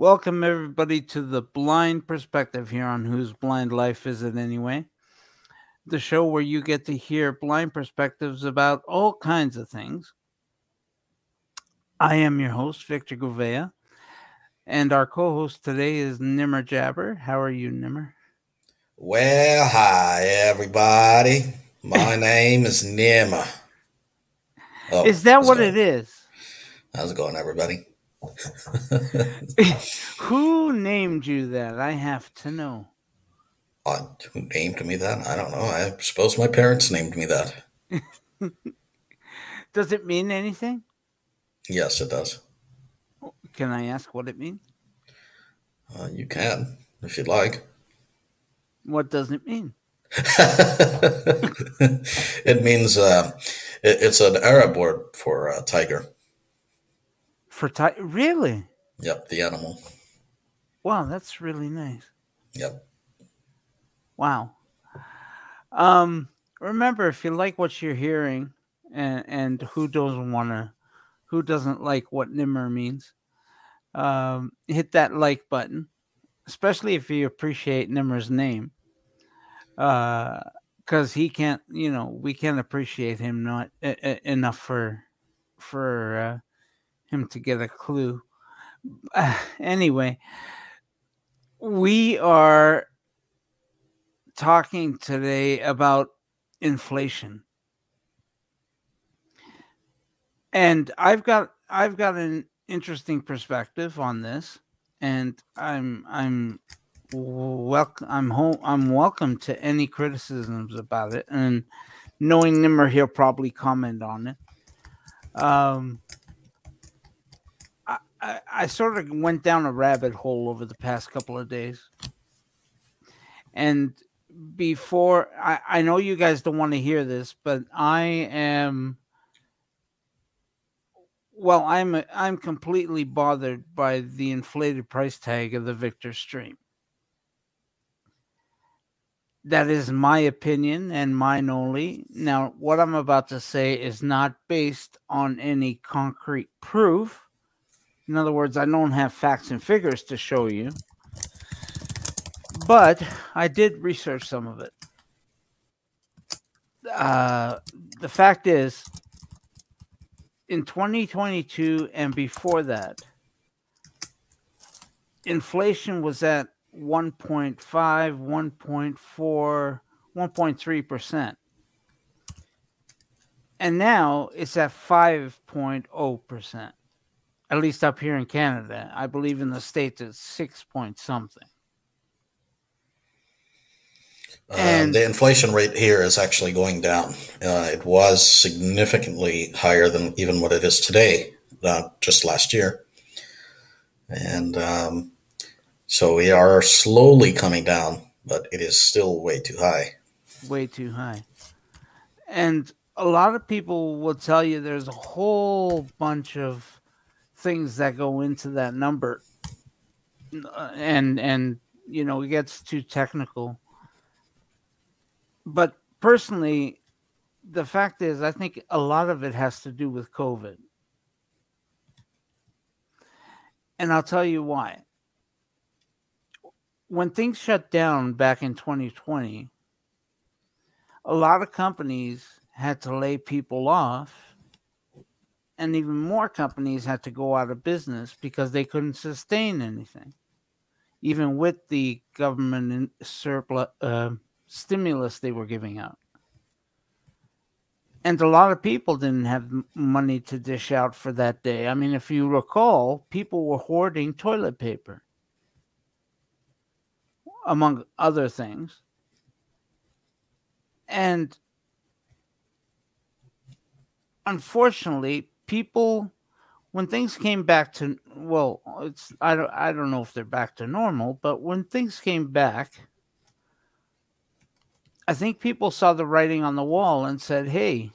Welcome, everybody, to the blind perspective here on Whose Blind Life Is It Anyway? The show where you get to hear blind perspectives about all kinds of things. I am your host, Victor Gouveia, and our co host today is Nimmer Jabber. How are you, Nimmer? Well, hi, everybody. My name is Nimmer. Oh, is that what going? it is? How's it going, everybody? who named you that? I have to know. Uh, who named me that? I don't know. I suppose my parents named me that. does it mean anything? Yes, it does. Can I ask what it means? Uh, you can, if you'd like. What does it mean? it means uh, it, it's an Arab word for uh, tiger. For ti- really? Yep, the animal. Wow, that's really nice. Yep. Wow. Um, remember, if you like what you're hearing, and and who doesn't want to, who doesn't like what Nimmer means, um, hit that like button, especially if you appreciate Nimmer's name. Uh, because he can't, you know, we can't appreciate him not uh, enough for for uh, him to get a clue. Uh, anyway, we are talking today about inflation. And I've got I've got an interesting perspective on this and I'm I'm welcome I'm home I'm welcome to any criticisms about it and knowing Nimmer he'll probably comment on it. Um I, I sort of went down a rabbit hole over the past couple of days. And before I, I know you guys don't want to hear this, but I am well, I'm I'm completely bothered by the inflated price tag of the Victor Stream. That is my opinion and mine only. Now, what I'm about to say is not based on any concrete proof in other words, I don't have facts and figures to show you, but I did research some of it. Uh, the fact is, in 2022 and before that, inflation was at 1.5, 1.4, 1.3%. And now it's at 5.0% at least up here in Canada. I believe in the states it's six point something. Uh, and the inflation rate here is actually going down. Uh, it was significantly higher than even what it is today, uh, just last year. And um, so we are slowly coming down, but it is still way too high. Way too high. And a lot of people will tell you there's a whole bunch of things that go into that number. And and you know it gets too technical. But personally the fact is i think a lot of it has to do with covid. And i'll tell you why. When things shut down back in 2020 a lot of companies had to lay people off and even more companies had to go out of business because they couldn't sustain anything, even with the government surplus uh, stimulus they were giving out. And a lot of people didn't have money to dish out for that day. I mean, if you recall, people were hoarding toilet paper, among other things. And unfortunately, people when things came back to well it's i don't i don't know if they're back to normal but when things came back i think people saw the writing on the wall and said hey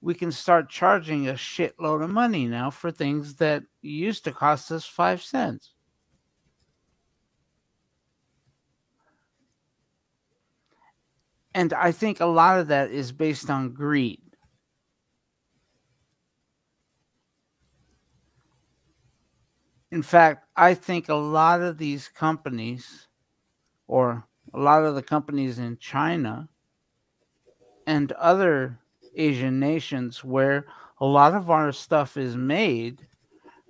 we can start charging a shitload of money now for things that used to cost us 5 cents. And i think a lot of that is based on greed In fact, I think a lot of these companies, or a lot of the companies in China and other Asian nations where a lot of our stuff is made,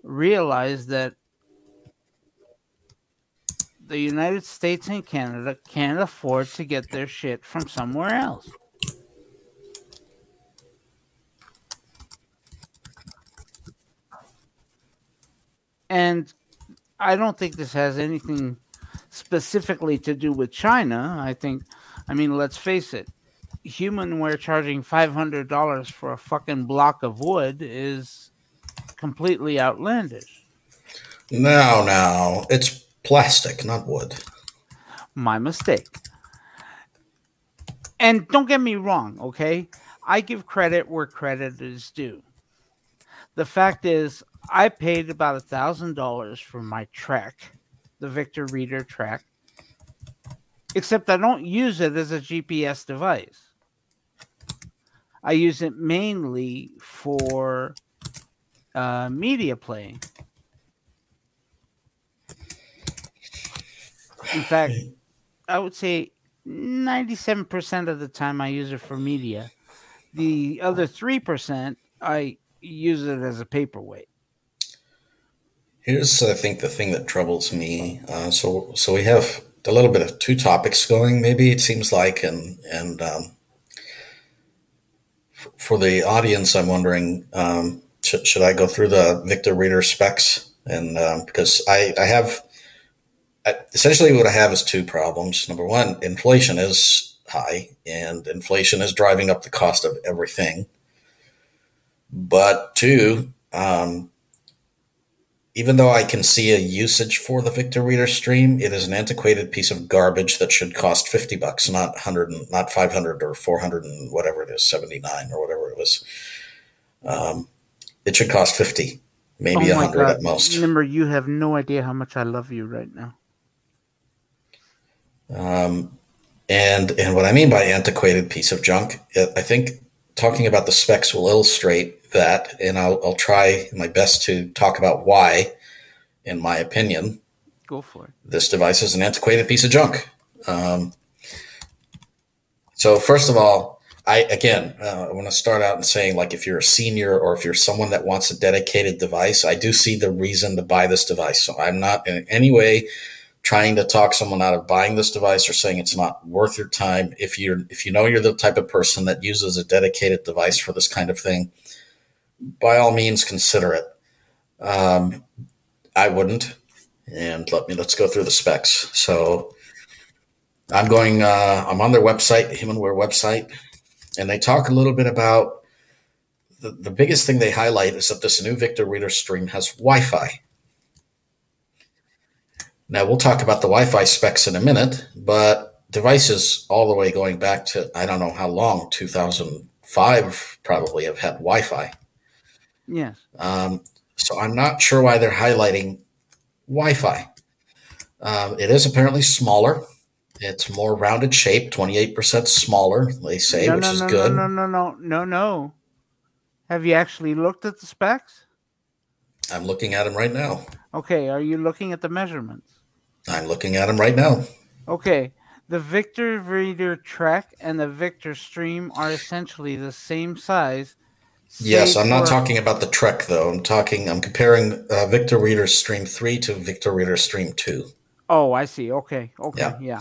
realize that the United States and Canada can't afford to get their shit from somewhere else. And I don't think this has anything specifically to do with China. I think, I mean, let's face it, Humanware charging $500 for a fucking block of wood is completely outlandish. No, no. It's plastic, not wood. My mistake. And don't get me wrong, okay? I give credit where credit is due. The fact is, I paid about a thousand dollars for my Trek, the Victor Reader Trek. Except I don't use it as a GPS device. I use it mainly for uh, media playing. In fact, I would say 97% of the time I use it for media. The other 3%, I use it as a paperweight. Here's, I think, the thing that troubles me. Uh, so, so we have a little bit of two topics going. Maybe it seems like, and and um, f- for the audience, I'm wondering, um, should, should I go through the Victor Reader specs? And um, because I, I have essentially what I have is two problems. Number one, inflation is high, and inflation is driving up the cost of everything. But two, um, even though I can see a usage for the Victor Reader stream, it is an antiquated piece of garbage that should cost fifty bucks, not hundred, not five hundred or four hundred and whatever it is, seventy nine or whatever it was. Um, it should cost fifty, maybe a oh hundred at most. Remember, you have no idea how much I love you right now. Um, and and what I mean by antiquated piece of junk, I think talking about the specs will illustrate that, and I'll, I'll try my best to talk about why, in my opinion, go for it. This device is an antiquated piece of junk. Um, so first of all, I again uh, I want to start out and saying like if you're a senior or if you're someone that wants a dedicated device, I do see the reason to buy this device. So I'm not in any way trying to talk someone out of buying this device or saying it's not worth your time. If you're if you know you're the type of person that uses a dedicated device for this kind of thing, by all means consider it. Um, I wouldn't. And let me let's go through the specs. So I'm going. Uh, I'm on their website, Humanware website, and they talk a little bit about the, the biggest thing they highlight is that this new Victor Reader Stream has Wi-Fi. Now we'll talk about the Wi-Fi specs in a minute, but devices all the way going back to I don't know how long, 2005 probably have had Wi-Fi. Yes. Um, so I'm not sure why they're highlighting Wi-Fi. Um, it is apparently smaller. It's more rounded shape, 28% smaller, they say, no, which no, is no, good. No, no, no, no, no, no. Have you actually looked at the specs? I'm looking at them right now. Okay, are you looking at the measurements? I'm looking at them right now. Okay, the Victor Reader Trek and the Victor Stream are essentially the same size Yes, I'm not talking about the Trek though. I'm talking. I'm comparing uh, Victor Reader Stream Three to Victor Reader Stream Two. Oh, I see. Okay. Okay. Yeah. yeah.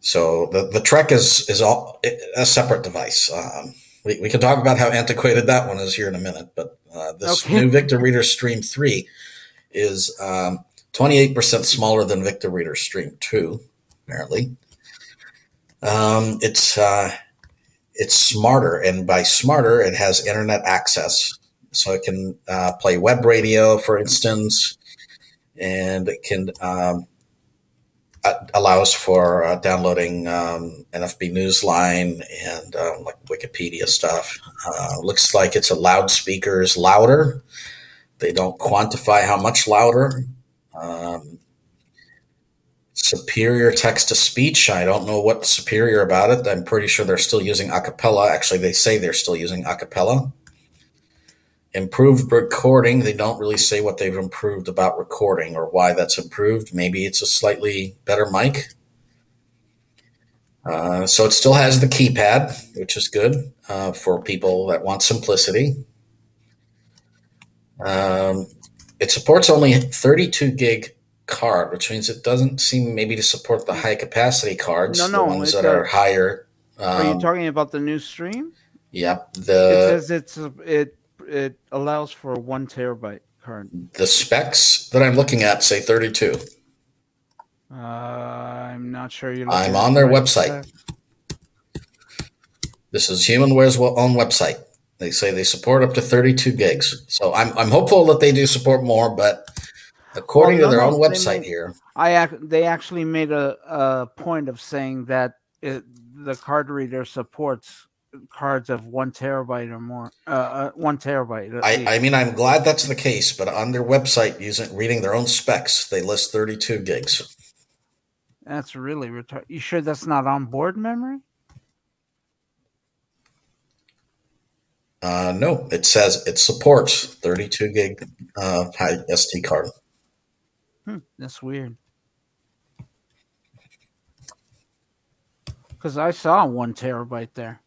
So the the Trek is is all a separate device. Um, we, we can talk about how antiquated that one is here in a minute, but uh, this okay. new Victor Reader Stream Three is um, 28% smaller than Victor Reader Stream Two, apparently. Um, it's uh, it's smarter, and by smarter, it has internet access, so it can uh, play web radio, for instance, and it can um, allows for uh, downloading um, NFB Newsline and uh, like Wikipedia stuff. Uh, looks like it's a loudspeakers louder. They don't quantify how much louder. Um, superior text to speech. I don't know what's superior about it. I'm pretty sure they're still using Acapela. Actually, they say they're still using Acapela. improved recording. They don't really say what they've improved about recording or why that's improved. Maybe it's a slightly better mic. Uh, so it still has the keypad, which is good uh, for people that want simplicity. Um, it supports only 32 gig card, which means it doesn't seem maybe to support the high capacity cards, No, the ones that are higher. Are you Um, talking about the new stream? yep. it says it's it it allows for one terabyte card. the specs that I'm looking at say 32. Uh, I'm not sure you're. I'm on their right website. spec. This is Humanware's own website. They say they support up to 32 gigs. So I'm, I'm hopeful that they do support more, but according Well, to their own website here, I ac- they actually made a, a point of saying that it, the card reader supports cards of one terabyte or more. Uh, uh one terabyte. I. I mean, I'm glad that's the case, but on their website, using reading their own specs, they list 32 gigs. That's really retarded. You sure that's not on board memory? Uh, no, it says it supports 32 gig uh, high SD card. Hmm, that's weird. Because I saw one terabyte there.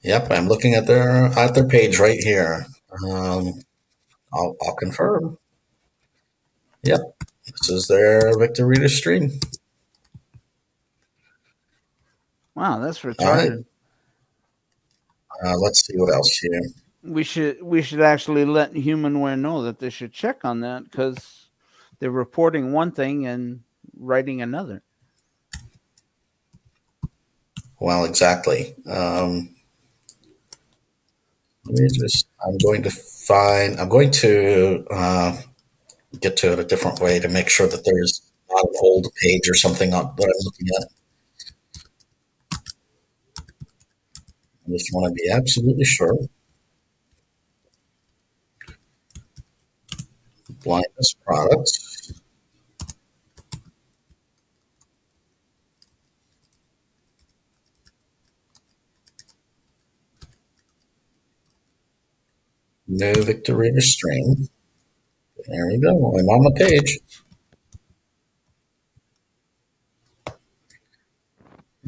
Yep, I'm looking at their at their page right here. Um, I'll, I'll confirm. Yep, this is their Victor Reader stream. Wow, that's retarded. Uh, let's see what else here. We should we should actually let Humanware know that they should check on that because they're reporting one thing and writing another. Well, exactly. Um, let me just. I'm going to find. I'm going to uh, get to it a different way to make sure that there's not an old page or something on, that I'm looking at. I just want to be absolutely sure. Blindness products. No Victor Reader stream. There we go. I'm on the page.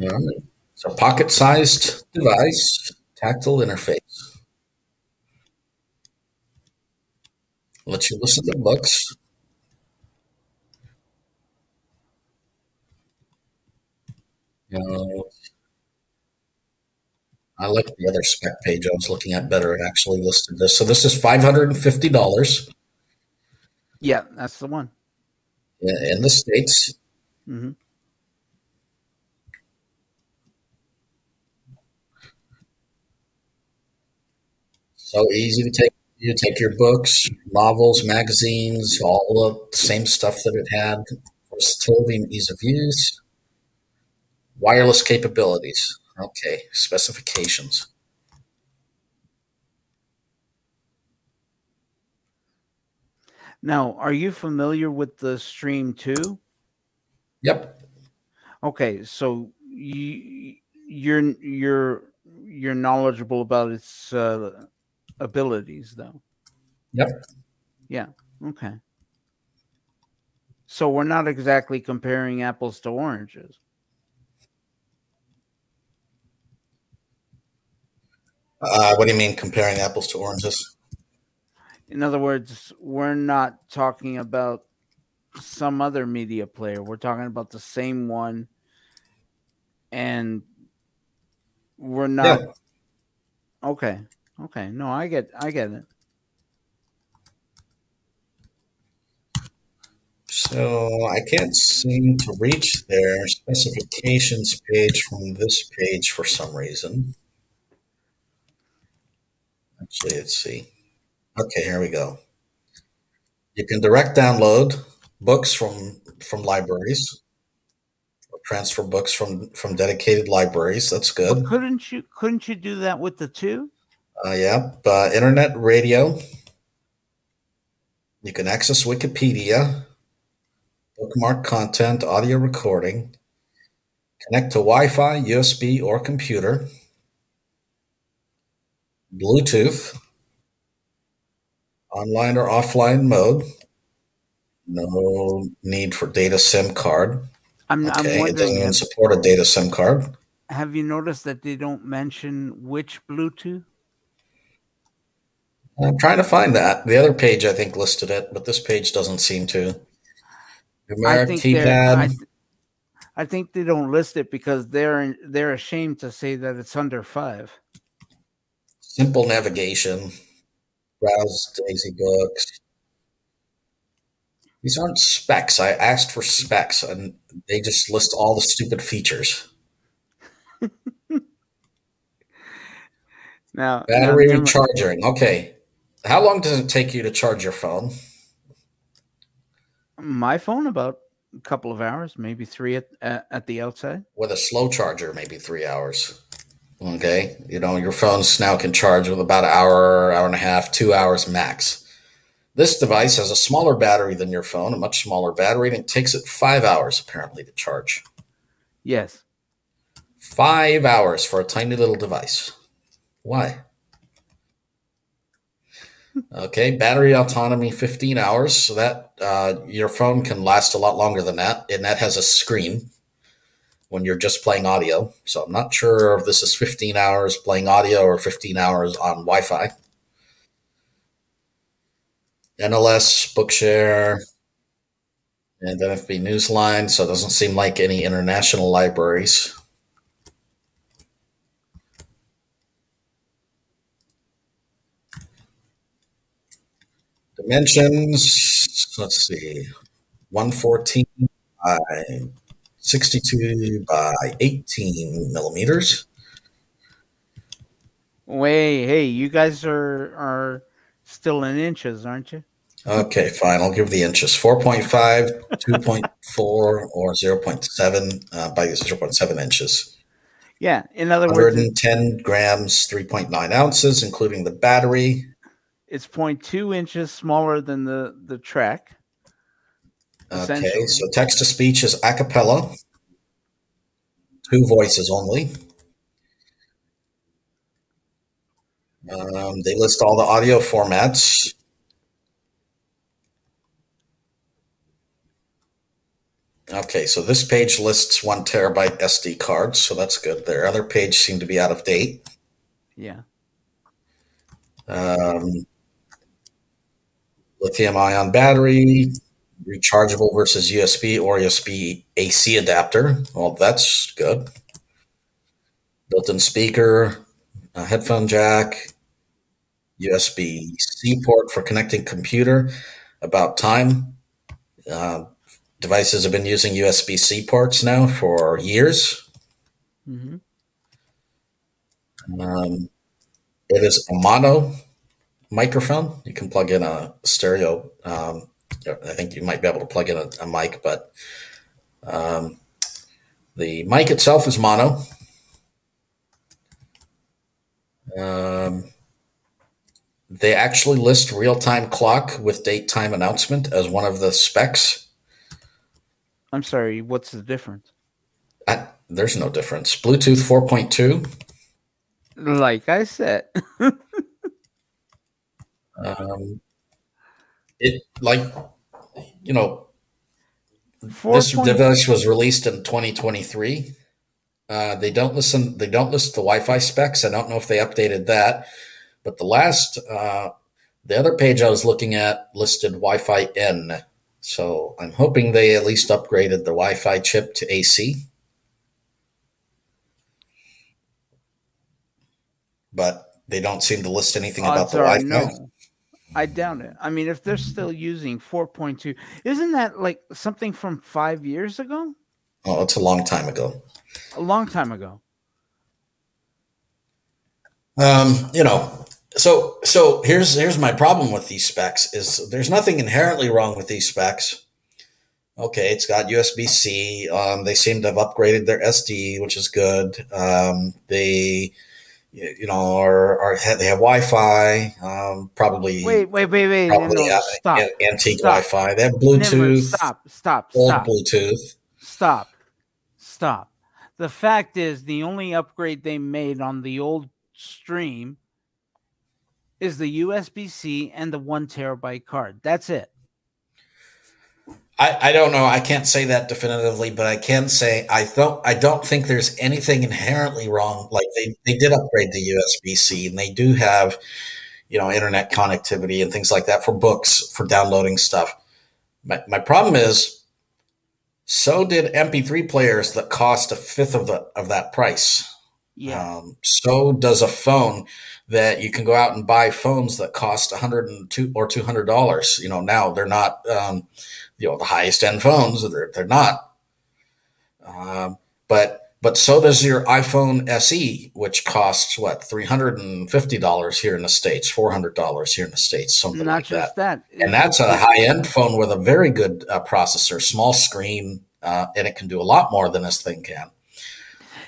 All right. It's a pocket-sized device, tactile interface. Lets you listen to books. You know, I like the other spec page I was looking at better. It actually listed this. So this is five hundred and fifty dollars Yeah, that's the one. in the states. hmm So easy to take. You take your books, novels, magazines, all the same stuff that it had. Versatility and ease of use. Wireless capabilities. Okay, specifications. Now, are you familiar with the Stream Two? Yep. Okay, so you you're you're you're knowledgeable about its uh, abilities, though. Yep. Yeah. Okay. So we're not exactly comparing apples to oranges. Uh, what do you mean comparing apples to oranges? In other words, we're not talking about some other media player. We're talking about the same one, and we're not. Yeah. Okay. Okay. No, I get. I get it. So I can't seem to reach their specifications page from this page for some reason. Actually, let's see. Okay, here we go. You can direct download books from from libraries or transfer books from from dedicated libraries. That's But good. couldn't you? Couldn't you do that with the two? Uh, yeah, uh, internet radio. You can access Wikipedia, bookmark content, audio recording. Connect to Wi Fi, USB, or computer. Bluetooth. Online or offline mode. No need for data SIM card. I'm, I'm Okay, it doesn't even support a data SIM card. have you noticed that they don't mention which Bluetooth? I'm trying to find that. The other page I think listed it, but this page doesn't seem to. I Numeric think they're. I, keypad. th- I think they don't list it because they're they're ashamed to say that it's under five. Simple navigation. Browse Daisy Books. These aren't specs. I asked for specs and they just list all the stupid features. Now, now Battery Nimmer, charging. Okay. How long does it take you to charge your phone? my phone about a couple of hours, maybe three at at, at the outside. With a slow charger, maybe three hours. Okay. You know, your phones now can charge with about an hour, hour and a half, two hours max. This device has a smaller battery than your phone, a much smaller battery, and it takes it five hours apparently to charge. Yes, Five hours for a tiny little device. Why? Okay, battery autonomy 15 hours, so that uh, your phone can last a lot longer than that, and that has a screen when you're just playing audio. So I'm not sure if this is 15 hours playing audio or 15 hours on Wi-Fi. NLS, Bookshare, and NFB Newsline. So it doesn't seem like any international libraries. Dimensions. Let's see, 114 by 62 by 18 millimeters. Wait, hey, you guys are are still in inches, aren't you? Okay, fine. I'll give the inches 4.5, 2.4, or 0.7 uh, by 0.7 inches. Yeah. In other words, it, 110 grams, 3.9 ounces, including the battery. It's 0.2 inches smaller than the the Trek. Okay, so text to speech is Acapela, two voices only. Um, they list all the audio formats. Okay, so this page lists one terabyte SD cards, so that's good. Their other page seemed to be out of date. Yeah. Um, lithium ion battery, rechargeable versus USB or USB AC adapter. Well, that's good. Built in speaker, a headphone jack, USB C port for connecting computer. About time. Uh, devices have been using USB C ports now for years. hmm Um, it is a mono microphone. You can plug in a stereo. Um, I think you might be able to plug in a, a mic, but um, the mic itself is mono. Um, they actually list real time clock with date time announcement as one of the specs. I'm sorry. What's the difference? I, there's no difference. Bluetooth 4.2. Like I said, Um, it like you know this device was released in 2023. Uh, they don't listen. They don't list the Wi-Fi specs. I don't know if they updated that, but the last, uh, the other page I was looking at listed Wi-Fi N. So I'm hoping they at least upgraded the Wi-Fi chip to AC. But they don't seem to list anything about the Wi-Fi. no. I doubt it. I mean, if they're still using 4.2, isn't that like something from five years ago? Oh, it's a long time ago. A long time ago. Um, you know, so so here's here's my problem with these specs is there's nothing inherently wrong with these specs. Okay, it's got USB C. Um, they seem to have upgraded their SD, which is good. Um, they, you know, are, are they have Wi-Fi? Um, probably Wait, wait, wait, wait. Probably no, uh, stop. an- antique Stop. Wi-Fi. They have Bluetooth, stop, stop, old stop, Bluetooth. stop, stop. The fact is, the only upgrade they made on the old stream is the USB C and the one terabyte card. That's it. I, I don't know. I can't say that definitively, but I can say I don't I don't think there's anything inherently wrong. Like they, they did upgrade the USB C and they do have, you know, internet connectivity and things like that for books, for downloading stuff. My, my problem is so did MP3 players that cost a fifth of the of that price. Yeah. Um, so does a phone that you can go out and buy phones that cost 102 or 200 dollars. You know, now they're not um, you know the highest end phones. They're they're not. Um, but but so does your iPhone SE, which costs what three hundred and fifty dollars here in the states, four hundred dollars here in the states, something Not like just that. that. And that's a high end phone with a very good uh, processor, small screen, uh, and it can do a lot more than this thing can.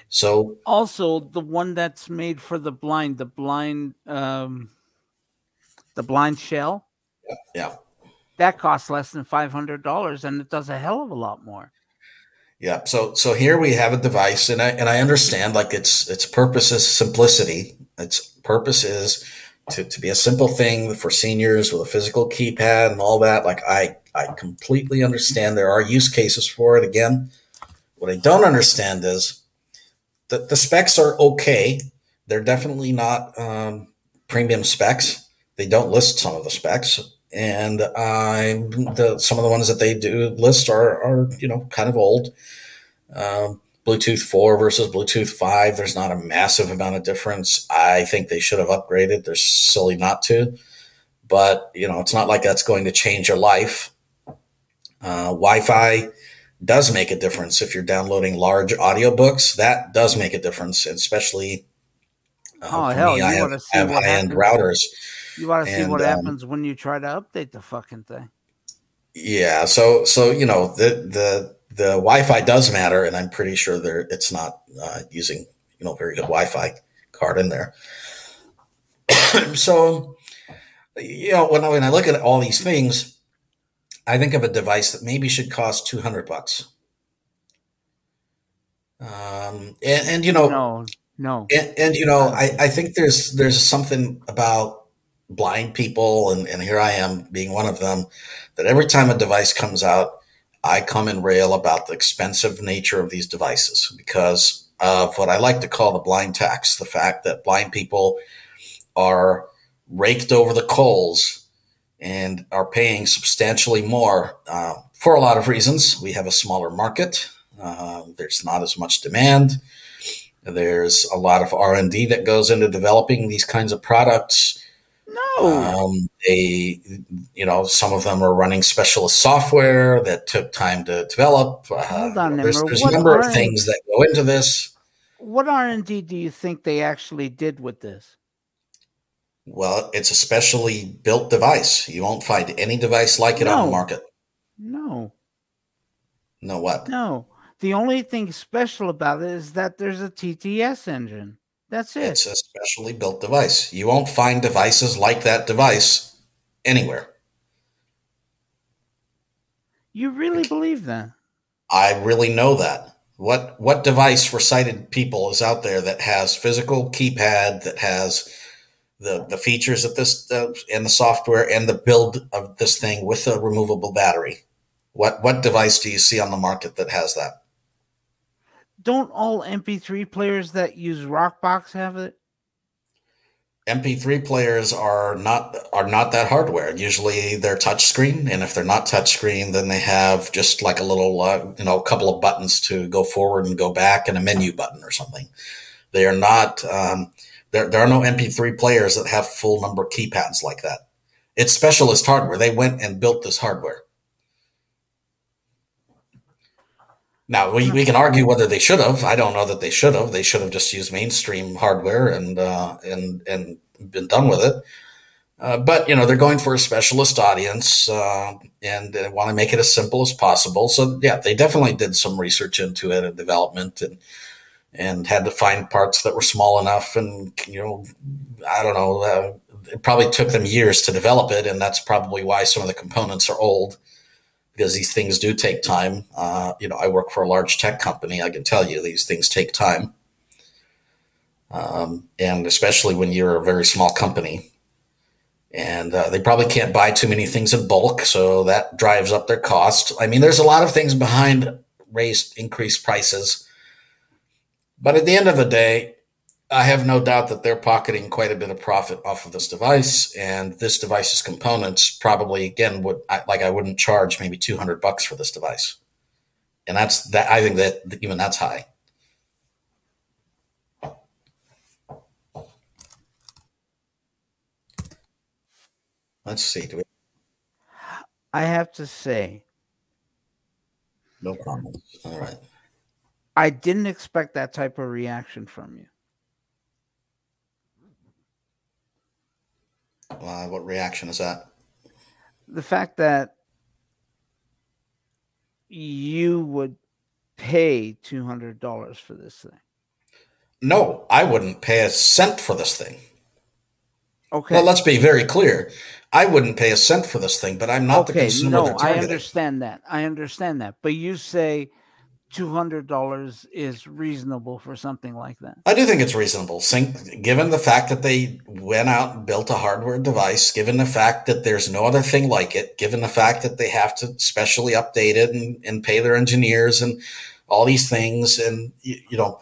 So also the one that's made for the blind, the blind, um, the BlindShell. yeah, that costs less than five hundred dollars, and it does a hell of a lot more. Yeah. So so here we have a device, and I and I understand like its its purpose is simplicity. Its purpose is to, to be a simple thing for seniors with a physical keypad and all that. Like I I completely understand there are use cases for it. Again, what I don't understand is that the specs are okay. They're definitely not um, premium specs. They don't list some of the specs, and uh, the, some of the ones that they do list are, are you know kind of old. Um, Bluetooth 4 versus Bluetooth 5, there's not a massive amount of difference. I think they should have upgraded. They're silly not to. But, you know, it's not like that's going to change your life. Uh, Wi Fi does make a difference if you're downloading large audiobooks. That does make a difference, especially. Uh, oh, hell, me, I have, have high end routers. You want to see what um, happens when you try to update the fucking thing. Yeah, so so you know the the the Wi-Fi does matter, and I'm pretty sure there it's not uh, using you know very good Wi-Fi card in there. so you know when I, when I look at all these things, I think of a device that maybe should cost two hundred bucks. Um, and, and you know, no, no, and, and you know, I, I think there's there's something about blind people, and, and here I am being one of them, that every time a device comes out, I come and rail about the expensive nature of these devices because of what I like to call the blind tax the fact that blind people are raked over the coals and are paying substantially more uh, for a lot of reasons. We have a smaller market. Uh, there's not as much demand. There's a lot of R and D that goes into developing these kinds of products. No. Um, they, you know, some of them are running specialist software that took time to develop. Uh, Hold on, there's, there's a number of things that go into this. What R and D do you think they actually did with this? Well, it's a specially built device. You won't find any device like it no. on the market. No. No what? No. The only thing special about it is that there's a TTS engine. That's it. It's a specially built device. You won't find devices like that device anywhere. You really believe that? I really know that. What what device for sighted people is out there that has physical keypad that has the the features of this uh, and the software and the build of this thing with a removable battery? What what device do you see on the market that has that? Don't all MP3 players that use Rockbox have it? MP3 players are not are not that hardware. Usually they're touchscreen, and if they're not touchscreen, then they have just like a little uh, you know a couple of buttons to go forward and go back, and a menu button or something. They are not. Um, there there are no MP3 players that have full number keypads like that. It's specialist hardware. They went and built this hardware. Now we, we can argue whether they should have. I don't know that they should have. They should have just used mainstream hardware and uh, and and been done with it. Uh, but you know they're going for a specialist audience uh, and they want to make it as simple as possible. So yeah, they definitely did some research into it and development and and had to find parts that were small enough. And you know, I don't know. Uh, it probably took them years to develop it, and that's probably why some of the components are old because these things do take time. Uh, you know, I work for a large tech company. I can tell you these things take time. Um, and especially when you're a very small company. And uh, they probably can't buy too many things in bulk, so that drives up their cost. I mean, there's a lot of things behind raised increased prices. But at the end of the day, I have no doubt that they're pocketing quite a bit of profit off of this device, and this device's components probably again would like I wouldn't charge maybe two hundred bucks for this device, and that's that. I think that even that's high. Let's see. Do we? I have to say. No comments. All right. I didn't expect that type of reaction from you. Uh, what reaction is that? The fact that you would pay two hundred dollars for this thing. No, I wouldn't pay a cent for this thing. Okay. Well, let's be very clear. I wouldn't pay a cent for this thing, but I'm not okay, the consumer. No, I understand that. I understand that. But you say $200 is reasonable for something like that. I do think it's reasonable, given the fact that they went out and built a hardware device, given the fact that there's no other thing like it, given the fact that they have to specially update it and, and pay their engineers and all these things. And, you, you know,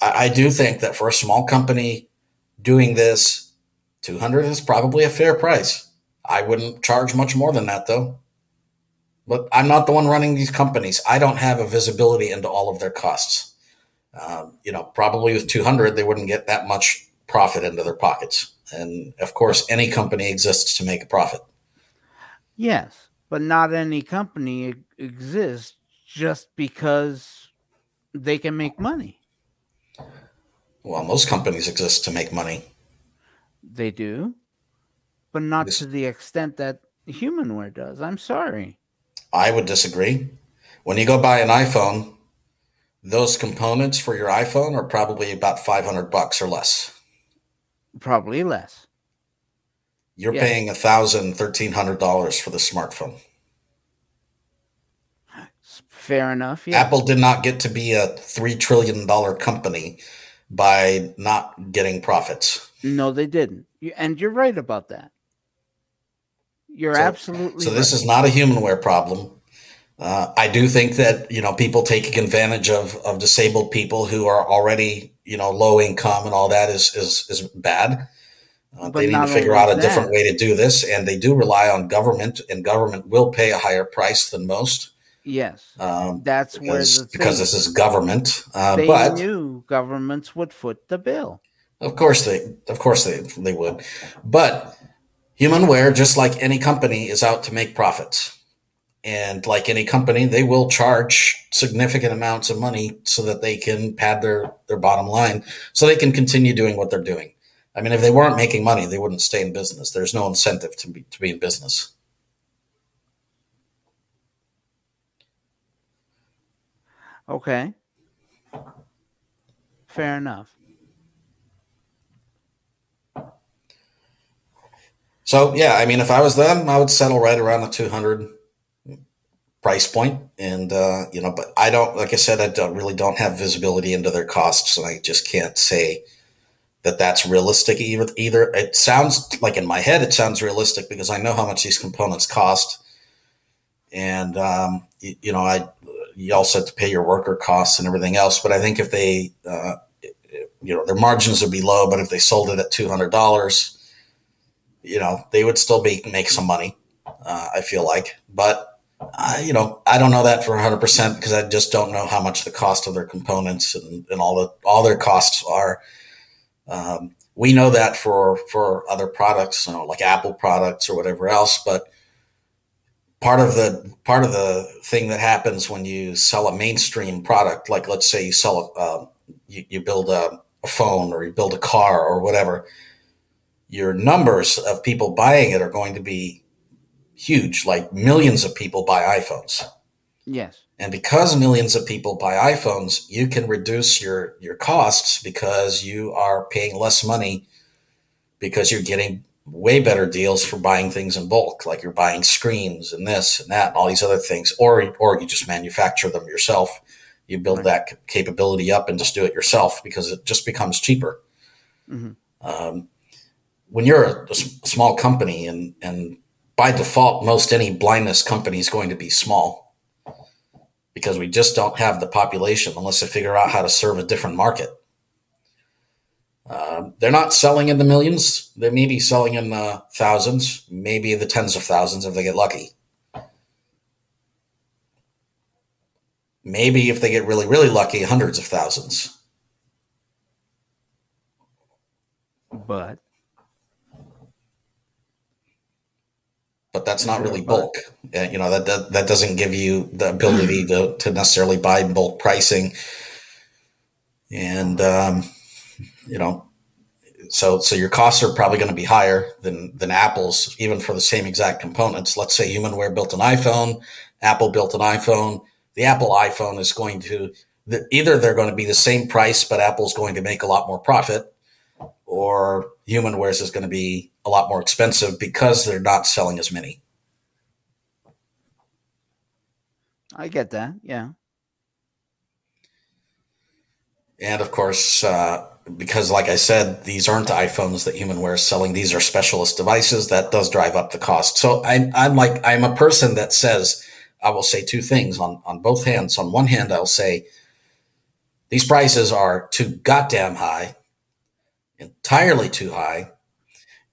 I, I do think that for a small company doing this, 200 is probably a fair price. I wouldn't charge much more than that, though. But I'm not the one running these companies. I don't have a visibility into all of their costs. Um, you know, probably with 200, they wouldn't get that much profit into their pockets. And of course, any company exists to make a profit. Yes, but not any company exists just because they can make money. Well, most companies exist to make money. They do, but not this- to the extent that Humanware does. I'm sorry. I would disagree. When you go buy an iPhone, those components for your iPhone are probably about 500 bucks or less. Probably less. You're yes. paying a thousand, thirteen hundred dollars for the smartphone. Fair enough. Yes. Apple did not get to be a three trillion dollar company by not getting profits. No, they didn't. And you're right about that. You're so, absolutely. So right. this is not a humanware problem. Uh, I do think that you know people taking advantage of of disabled people who are already you know low income and all that is is is bad. Uh, they need to figure out a that. different way to do this, and they do rely on government, and government will pay a higher price than most. Yes, um, that's because, where because this is government. Uh, they but knew governments would foot the bill. Of course they, of course they, they would, but Humanware, just like any company, is out to make profits. And like any company, they will charge significant amounts of money so that they can pad their, their bottom line so they can continue doing what they're doing. I mean, if they weren't making money, they wouldn't stay in business. There's no incentive to be, to be in business. Okay. Fair enough. So yeah, I mean, if I was them, I would settle right around the 200 price point, and uh, you know, but I don't, like I said, I don't really don't have visibility into their costs, and I just can't say that that's realistic either. Either it sounds like in my head, it sounds realistic because I know how much these components cost, and um, you, you, know, I you also have to pay your worker costs and everything else. But I think if they, uh, you know, their margins would be low, but if they sold it at two hundred dollars you know, they would still be make some money. Uh, I feel like, but uh, you know, I don't know that for 100 percent because I just don't know how much the cost of their components and, and all the all their costs are. Um, we know that for for other products, you know, like Apple products or whatever else, but part of the part of the thing that happens when you sell a mainstream product, like let's say you sell a, uh, you, you build a, a phone or you build a car or whatever your numbers of people buying it are going to be huge. Like millions of people buy iPhones. Yes. And because millions of people buy iPhones, you can reduce your your costs because you are paying less money because you're getting way better deals for buying things in bulk, like you're buying screens and this and that, and all these other things, or or you just manufacture them yourself. You build right. that capability up and just do it yourself because it just becomes cheaper. Mm-hmm. Um, when you're a, small company and and by default, most any blindness company is going to be small because we just don't have the population unless they figure out how to serve a different market. Uh, they're not selling in the millions. They may be selling in the thousands, maybe the tens of thousands if they get lucky. Maybe if they get really, really lucky, hundreds of thousands. But but that's not really bulk. Uh, you know that, that that doesn't give you the ability to, to necessarily buy bulk pricing, and um, you know, so so your costs are probably going to be higher than than Apple's, even for the same exact components. Let's say HumanWare built an iPhone, Apple built an iPhone. The Apple iPhone is going to either they're going to be the same price, but Apple's going to make a lot more profit, or HumanWare's is going to be a lot more expensive because they're not selling as many. I get that. Yeah. And of course, uh, because like I said, these aren't iPhones that HumanWare is selling. These are specialist devices that does drive up the cost. So I'm, I'm like, I'm a person that says, I will say two things on, on both hands. On one hand, I'll say these prices are too goddamn high, entirely too high.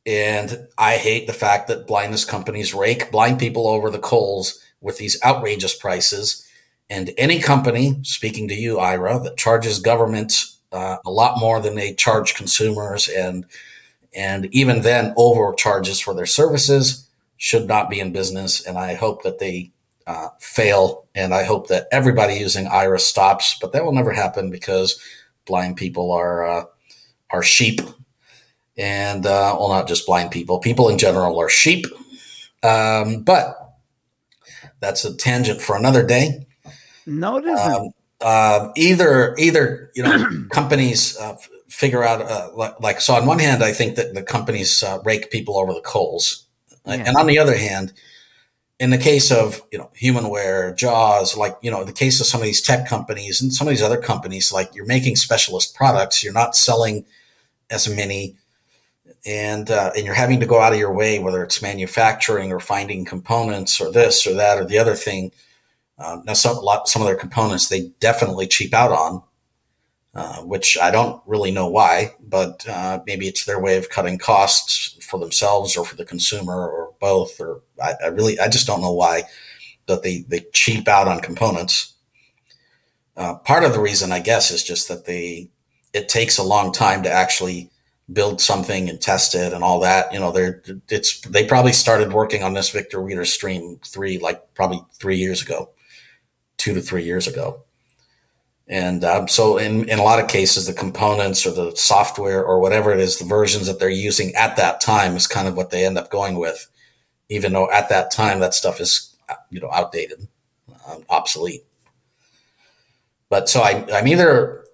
And I hate the fact that blindness companies rake blind people over the coals with these outrageous prices. And any company, speaking to you, Aira, that charges governments uh, a lot more than they charge consumers and and even then overcharges for their services should not be in business. And I hope that they uh, fail. And I hope that everybody using Aira stops. But that will never happen because blind people are uh, are sheep and uh, well, not just blind people. People in general are sheep. Um, but that's a tangent for another day. No, it isn't. Um, uh, either either you know companies uh, figure out uh, like, so. On one hand, I think that the companies uh, rake people over the coals, yeah. and on the other hand, in the case of you know humanware jaws like you know in the case of some of these tech companies and some of these other companies like you're making specialist products you're not selling as many and uh, and you're having to go out of your way, whether it's manufacturing or finding components or this or that or the other thing. Uh, now, some lot, some of their components they definitely cheap out on, uh, which I don't really know why, but uh, maybe it's their way of cutting costs for themselves or for the consumer or both. Or I, I really I just don't know why that they they cheap out on components. Uh, part of the reason, I guess, is just that they it takes a long time to actually build something and test it and all that. You know, they're it's they probably started working on this Victor Reader Stream three like probably three years ago, two to three years ago. And um, so, in, in a lot of cases, the components or the software or whatever it is, the versions that they're using at that time is kind of what they end up going with, even though at that time that stuff is, you know, outdated, um, obsolete. But so I, I'm either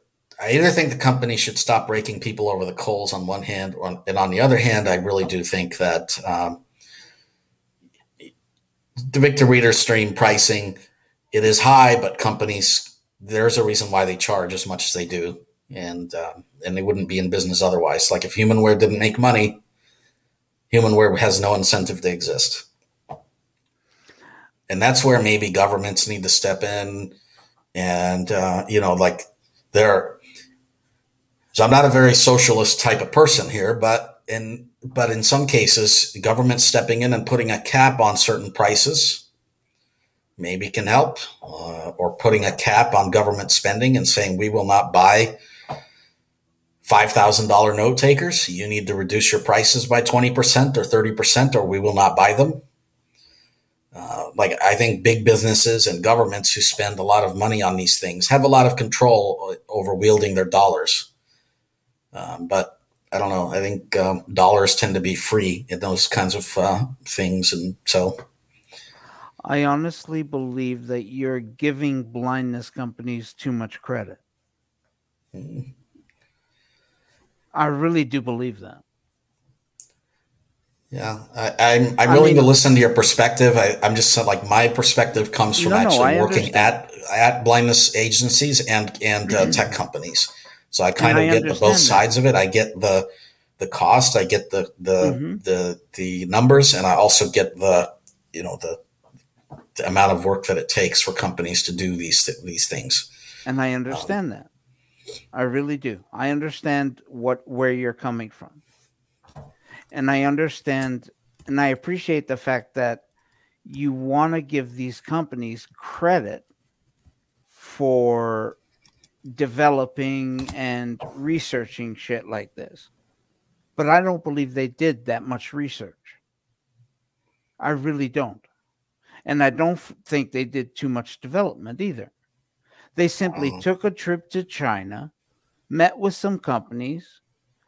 I either think the company should stop raking people over the coals on one hand, or, and on the other hand, I really do think that um, the Victor Reader stream pricing it is high, but companies there's a reason why they charge as much as they do, and um, and they wouldn't be in business otherwise. Like if Humanware didn't make money, Humanware has no incentive to exist, and that's where maybe governments need to step in, and uh, you know, like there so I'm not a very socialist type of person here, but in but in some cases, government stepping in and putting a cap on certain prices maybe can help, uh, or putting a cap on government spending and saying we will not buy five thousand dollar note takers. You need to reduce your prices by twenty percent or thirty percent, or we will not buy them. Uh, like I think big businesses and governments who spend a lot of money on these things have a lot of control over wielding their dollars um, but I don't know. I think um, dollars tend to be free in those kinds of uh, things, and so. I honestly believe that you're giving blindness companies too much credit. Mm. I really do believe that. Yeah, I, am I'm, I'm I willing mean, to listen to your perspective. I, am just like my perspective comes from no, actually no, working at at blindness agencies and and uh, tech companies. So I kind of get the both that. sides of it. I get the the cost, I get the the mm-hmm. the the numbers, and I also get the you know the the amount of work that it takes for companies to do these these things. And I understand um, that. I really do. I understand what where you're coming from and I understand and I appreciate the fact that you want to give these companies credit for developing and researching shit like this. But I don't believe they did that much research. I really don't. And I don't think they did too much development either. They simply uh-huh. took a trip to China, met with some companies,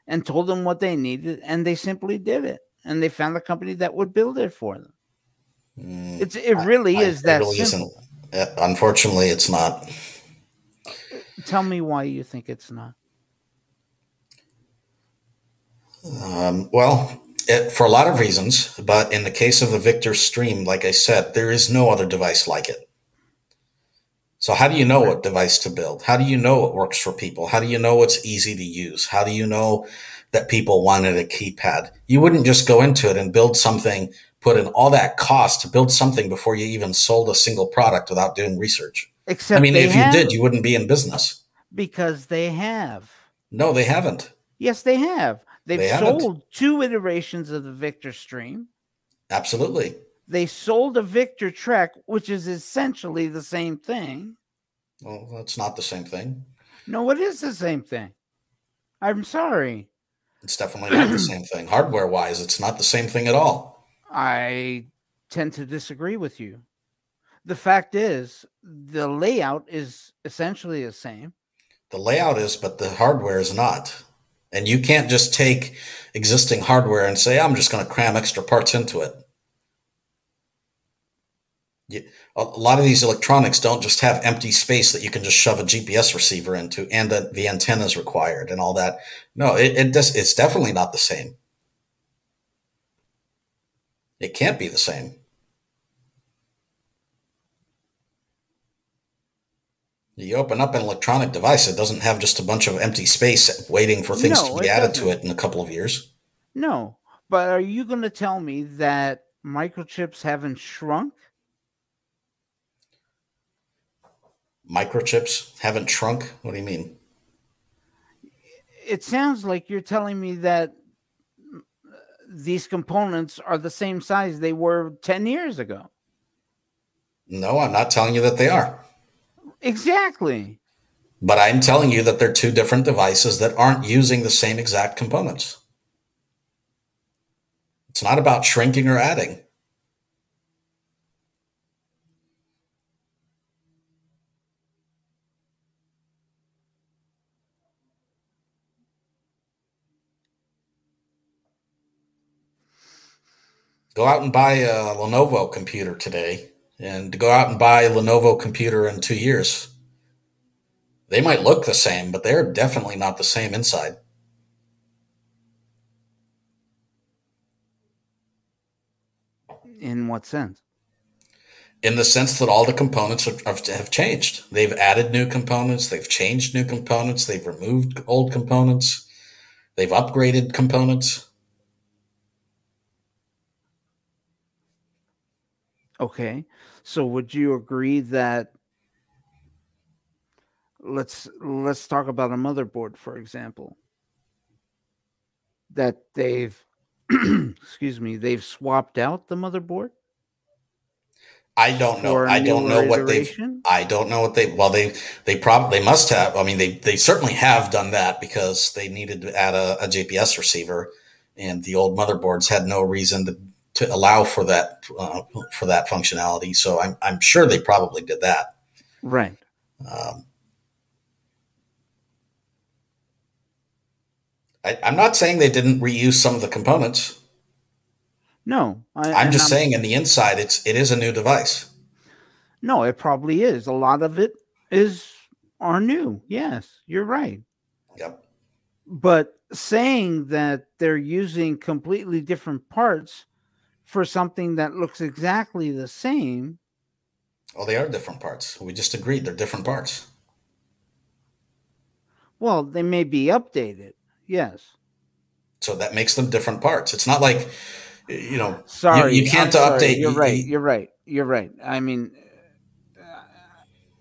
and told them what they needed, and they simply did it. And they found a company that would build it for them. Mm, it's it really I, is I, that really simple. Isn't. Unfortunately, it's not. Tell me why you think it's not. Um, well, it, for a lot of reasons, but in the case of the Victor Stream, like I said, there is no other device like it. So how do you know what device to build? How do you know what works for people? How do you know what's easy to use? How do you know that people wanted a keypad? You wouldn't just go into it and build something, put in all that cost to build something before you even sold a single product without doing research. Except I mean, if you did, you wouldn't be in business. Because they have. No, they haven't. Yes, they have. They've they sold two iterations of the Victor Stream. Absolutely they sold a Victor Trek, which is essentially the same thing. Well, that's not the same thing. No, it is the same thing. I'm sorry. It's definitely not the same thing. Hardware wise, it's not the same thing at all. I tend to disagree with you. The fact is, the layout is essentially the same. The layout is, but the hardware is not. And you can't just take existing hardware and say, I'm just going to cram extra parts into it a lot of these electronics don't just have empty space that you can just shove a GPS receiver into and the, the antenna is required and all that. No, it, it does, it's definitely not the same. It can't be the same. You open up an electronic device, it doesn't have just a bunch of empty space waiting for things no, to be added doesn't. to it in a couple of years. No, but are you going to tell me that microchips haven't shrunk? microchips haven't shrunk? What do you mean? It sounds like you're telling me that these components are the same size they were 10 years ago. No, I'm not telling you that they are. Exactly. But I'm telling you that they're two different devices that aren't using the same exact components. It's not about shrinking or adding. go out and buy a Lenovo computer today and to go out and buy a Lenovo computer in two years. They might look the same, but they're definitely not the same inside. In what sense? In the sense that all the components have, have changed. They've added new components, they've changed new components, they've removed old components, they've upgraded components. Okay. So would you agree that let's let's talk about a motherboard for example that they've excuse me, they've swapped out the motherboard? I don't know. I don't know what they I don't know what they well they they probably they must have. I mean they they certainly have done that because they needed to add a, a GPS receiver and the old motherboards had no reason to to allow for that uh, for that functionality. So I'm I'm sure they probably did that. Right. Um, I, am not saying they didn't reuse some of the components. No, I, am just I'm, saying in the inside, it's it is a new device. No, it probably is. A lot of it is are new. Yes, you're right. Yep. but saying that they're using completely different parts for something that looks exactly the same. Well, they are different parts. We just agreed they're different parts. Well, they may be updated. Yes. So that makes them different parts. It's not like, you know, sorry, you, you can't I'm update. You're right. you, You're right. You're right. I mean,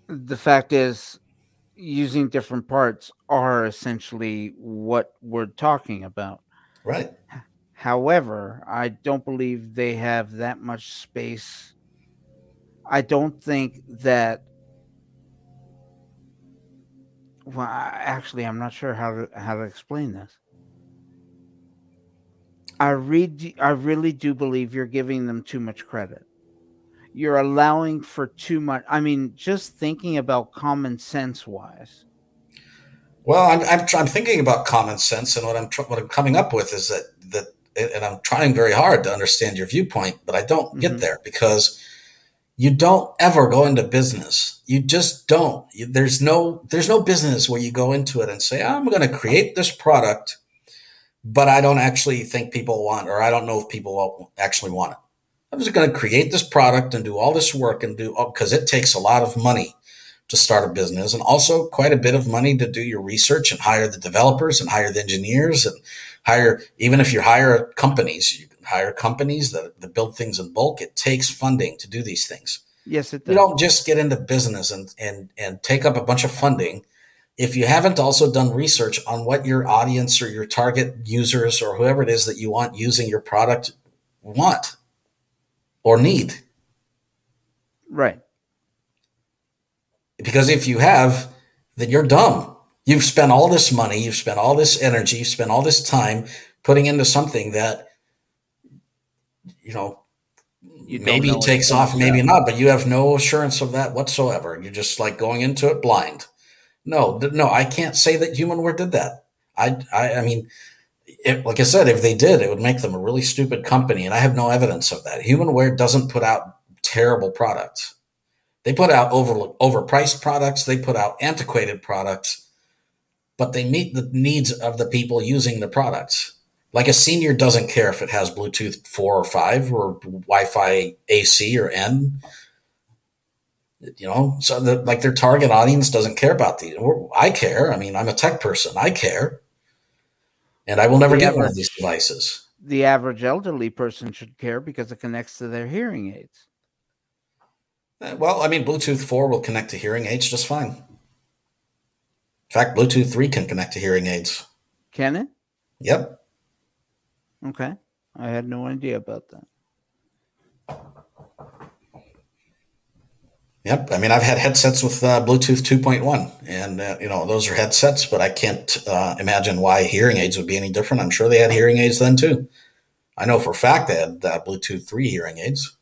the fact is, using different parts are essentially what we're talking about. Right. However, I don't believe they have that much space. I don't think that. Well, actually, I'm not sure how to how to explain this. I read. I really do believe you're giving them too much credit. You're allowing for too much. I mean, just thinking about common sense wise. Well, I'm, I'm, I'm thinking about common sense, and what I'm what I'm coming up with is that that and I'm trying very hard to understand your viewpoint, but I don't mm-hmm. get there because you don't ever go into business. You just don't. You, there's no there's no business where you go into it and say, "I'm going to create this product, but I don't actually think people want, or I don't know if people actually want it. I'm just going to create this product and do all this work and do because it takes a lot of money to start a business and also quite a bit of money to do your research and hire the developers and hire the engineers and hire even if you hire companies you can hire companies that, that build things in bulk. It takes funding to do these things. Yes it does. you don't just get into business and and and take up a bunch of funding. If you haven't also done research on what your audience or your target users or whoever it is that you want using your product want or need. Right because if you have, then you're dumb. You've spent all this money, you've spent all this energy, you've spent all this time putting into something that, you know, you maybe takes off, maybe not, but you have no assurance of that whatsoever. You're just like going into it blind. No, no, I can't say that Humanware did that. I, I, I mean, it, like I said, if they did, it would make them a really stupid company, and I have no evidence of that. Humanware doesn't put out terrible products. They put out over overpriced products, they put out antiquated products, but they meet the needs of the people using the products. Like a senior doesn't care if it has Bluetooth 4 or 5 or Wi-Fi AC or N. You know, so the, like their target audience doesn't care about these. I care. I mean, I'm a tech person. I care. And I will never get one of these devices. The average elderly person should care because it connects to their hearing aids. Uh, well, I mean, Bluetooth 4 will connect to hearing aids just fine. In fact, Bluetooth 3 can connect to hearing aids. Can it? Yep. Okay. I had no idea about that. Yep. I mean, I've had headsets with uh, Bluetooth 2.1, and, uh, you know, those are headsets, but I can't uh, imagine why hearing aids would be any different. I'm sure they had hearing aids then, too. I know for a fact they had uh, Bluetooth 3 hearing aids.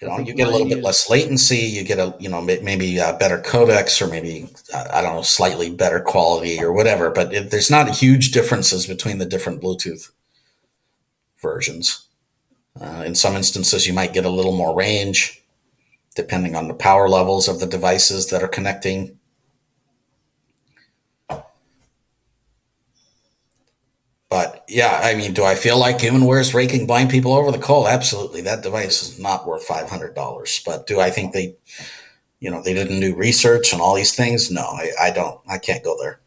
You know you get a little bit less latency you get a you know maybe a better codecs or maybe i don't know slightly better quality or whatever but it, there's not huge differences between the different bluetooth versions. Uh, in some instances you might get a little more range depending on the power levels of the devices that are connecting But yeah, I mean, do I feel like Humanware is raking blind people over the coal? Absolutely. That device is not worth $500. But do I think they, you know, they didn't do research and all these things? No, I, I don't. I can't go there.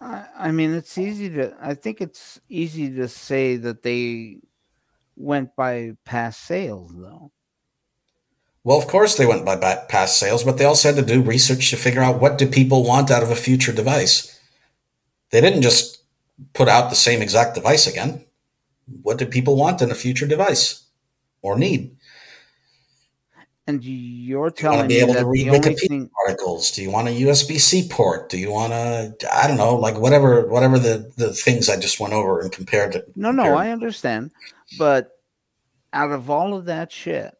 I, I mean, it's easy to, I think it's easy to say that they went by past sales, though. Well, of course they went by past sales, but they also had to do research to figure out what do people want out of a future device. They didn't just put out the same exact device again. What do people want in a future device or need? And you're telling do you me to be able to read Wikipedia thing- articles? Do you want a USB C port? Do you want to? I don't know, like whatever, whatever the the things I just went over and compared to. No, no, I understand, but out of all of that shit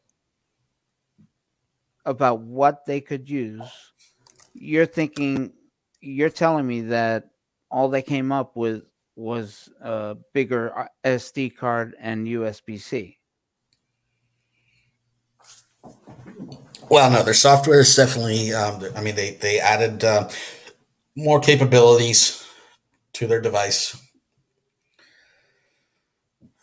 about what they could use, you're thinking, you're telling me that all they came up with was a bigger uh, SD card and USB C. Well, no, their software is definitely. Um, I mean, they they added uh, more capabilities to their device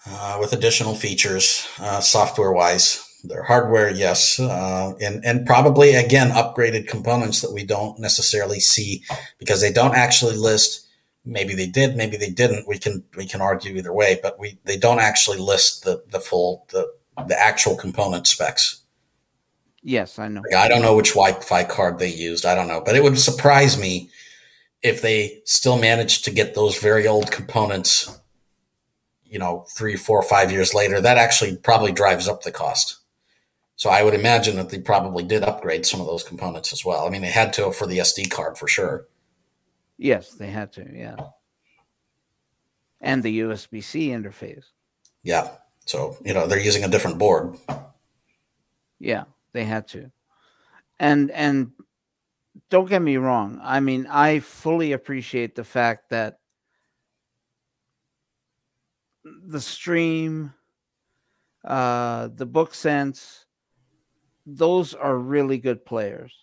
uh, with additional features, uh, software wise. Their hardware, yes, uh, and and probably again upgraded components that we don't necessarily see because they don't actually list. Maybe they did, maybe they didn't. We can we can argue either way, but we they don't actually list the the full the the actual component specs. Yes, I know. Like, I don't know which Wi-Fi card they used. I don't know, but it would surprise me if they still managed to get those very old components. You know, three, four, five years later, that actually probably drives up the cost. So I would imagine that they probably did upgrade some of those components as well. I mean, they had to for the SD card for sure. Yes, they had to. Yeah, and the USB C interface. Yeah. So you know they're using a different board. Yeah, they had to, and and don't get me wrong. I mean, I fully appreciate the fact that the stream, uh, the book sense, those are really good players.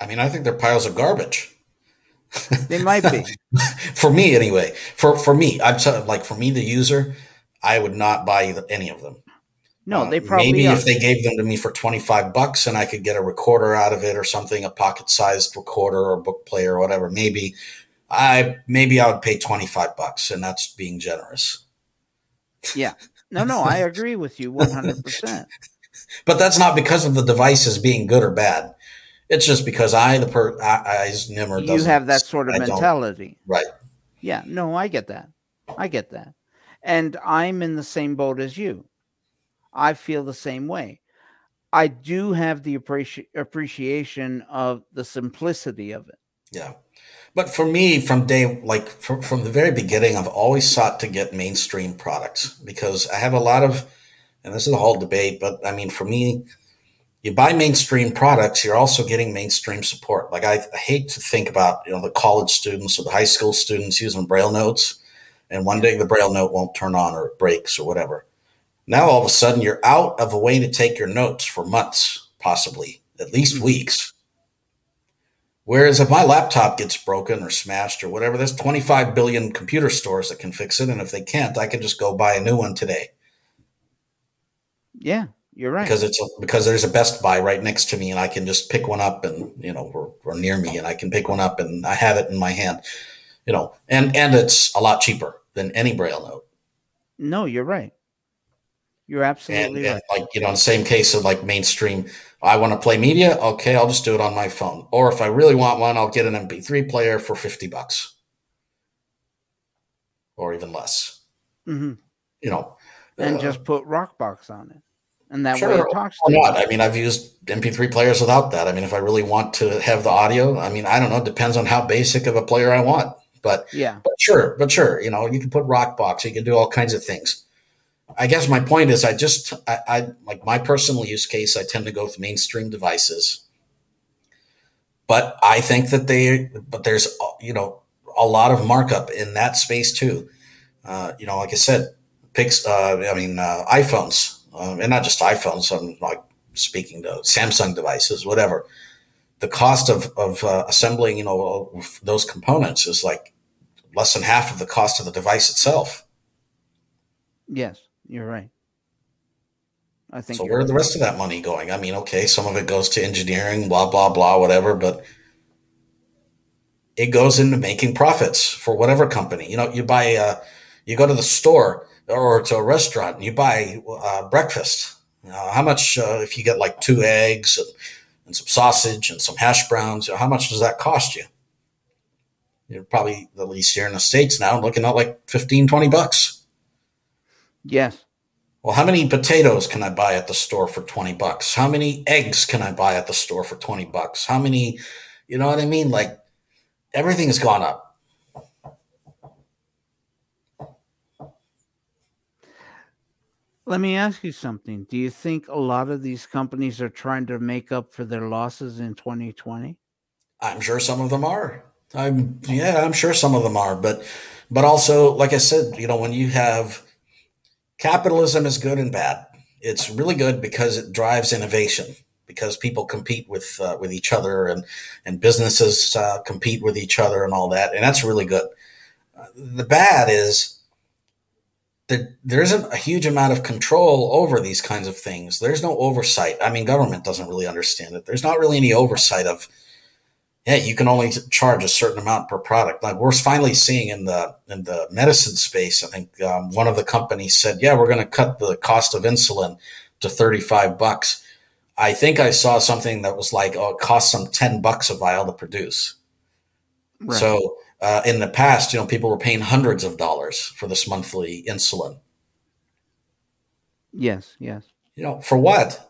I mean, I think they're piles of garbage. They might be. for me, anyway. For for me, I'm t- like for me, the user, I would not buy any of them. No, uh, they probably maybe are. if they gave them to me for twenty five bucks and I could get a recorder out of it or something, a pocket sized recorder or book player or whatever. Maybe I maybe I would pay twenty five bucks, and that's being generous. Yeah. No, no, I agree with you 100%. But that's not because of the devices being good or bad. It's just because I, the per, I, I Nimmer, You doesn't- have that sort of I mentality. right? Yeah, no, I get that. I get that. And I'm in the same boat as you. I feel the same way. I do have the appreci- appreciation of the simplicity of it. Yeah. But for me, from day like from, from the very beginning, I've always sought to get mainstream products because I have a lot of, and this is a whole debate, but I mean, for me, you buy mainstream products, you're also getting mainstream support. Like I, I hate to think about you know the college students or the high school students using Braille notes, and one day the Braille note won't turn on or it breaks or whatever. Now all of a sudden you're out of a way to take your notes for months, possibly at least Mhm. weeks. Whereas if my laptop gets broken or smashed or whatever, there's 25 billion computer stores that can fix it. And if they can't, I can just go buy a new one today Yeah, you're right. because it's a, because there's a Best Buy right next to me and I can just pick one up and, you know, or, or near me and I can pick one up and I have it in my hand, you know, and, and it's a lot cheaper than any Braille note. no, you're right. You're absolutely and right. like, you know, in the same case of like mainstream, I want to play media. Okay. I'll just do it on my phone. Or if I really want one, I'll get an MP3 player for 50 bucks or even less, hmm you know, And uh, just put Rockbox on it. And that way Sure, it talks or to you. not. I mean, I've used MP3 players without that. I mean, if I really want to have the audio, I mean, I don't know. It depends on how basic of a player I want. But Yeah. but sure, but sure, you know, you can put Rockbox, you can do all kinds of things. I guess my point is, I just, I, I like my personal use case. I tend to go with mainstream devices, but I think that they, but there's, you know, a lot of markup in that space too. Uh, you know, like I said, picks, uh, I mean, uh, iPhones, um, and not just iPhones. I'm like speaking to Samsung devices, whatever. The cost of of uh, assembling, you know, those components is like less than half of the cost of the device itself. Yes, you're right. I think So where are the rest of that money going? I mean, okay, some of it goes to engineering, blah blah blah, whatever, but it goes into making profits for whatever company. You know, you buy, uh, you go to the store or to a restaurant, and you buy uh, breakfast. How much uh, if you get like two eggs and, and some sausage and some hash browns? You know, how much does that cost you? You're probably at least here in the states now looking at like 15, 20 bucks. Yes. Well, how many potatoes can I buy at the store for 20 bucks? How many eggs can I buy at the store for 20 bucks? How many, you know what I mean? Like everything has gone up. Let me ask you something. Do you think a lot of these companies are trying to make up for their losses in 2020? I'm sure some of them are. I'm yeah, I'm sure some of them are, but but also like I said, you know, when you have capitalism is good and bad. It's really good because it drives innovation because people compete with uh, with each other and and businesses uh, compete with each other and all that, and that's really good. Uh, the bad is that there isn't a huge amount of control over these kinds of things. There's no oversight. I mean, government doesn't really understand it. There's not really any oversight of yeah, you can only charge a certain amount per product. Like we're finally seeing in the in the medicine space. I think um, one of the companies said, "Yeah, we're going to cut the cost of insulin to thirty five bucks." I think I saw something that was like, "Oh, it costs some ten bucks a vial to produce." Right. So uh, in the past, you know, people were paying hundreds of dollars for this monthly insulin. Yes, yes. You know, for what?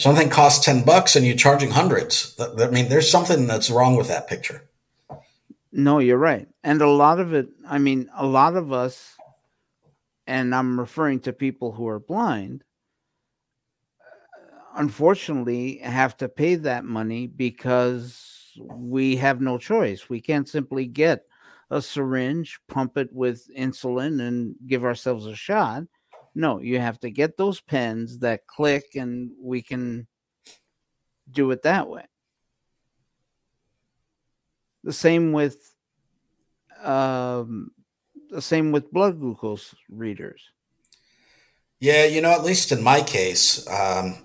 something costs 10 bucks and you're charging hundreds. I mean, there's something that's wrong with that picture. No, you're right. And a lot of it, I mean, a lot of us, and I'm referring to people who are blind, unfortunately have to pay that money because we have no choice. We can't simply get a syringe, pump it with insulin, and give ourselves a shot. No, you have to get those pens that click and we can do it that way. The same with um, the same with blood glucose readers. Yeah, you know, at least in my case, um,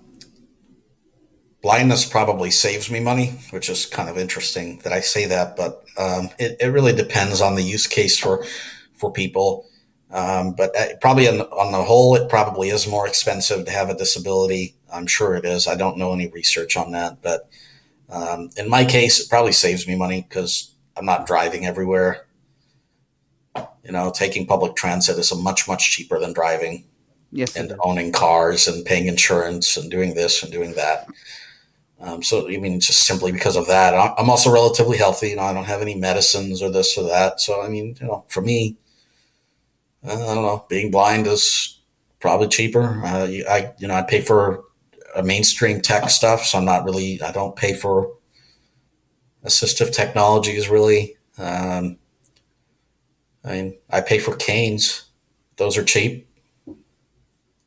blindness probably saves me money, which is kind of interesting that I say that, but um, it, it really depends on the use case for for people. Um, but uh, probably on, on, the whole, it probably is more expensive to have a disability. I'm sure it is. I don't know any research on that, but um, in my case, it probably saves me money because I'm not driving everywhere. You know, taking public transit is a much much cheaper than driving. Yes, and owning cars and paying insurance and doing this and doing that. Um, so, I mean, just simply because of that, I'm also relatively healthy. You know, I don't have any medicines or this or that. So, I mean, you know, for me, I don't know. Being blind is probably cheaper. Uh, I you know I pay for a mainstream tech stuff, so I'm not really. I don't pay for assistive technologies really. Um, I mean, I pay for canes. Those are cheap.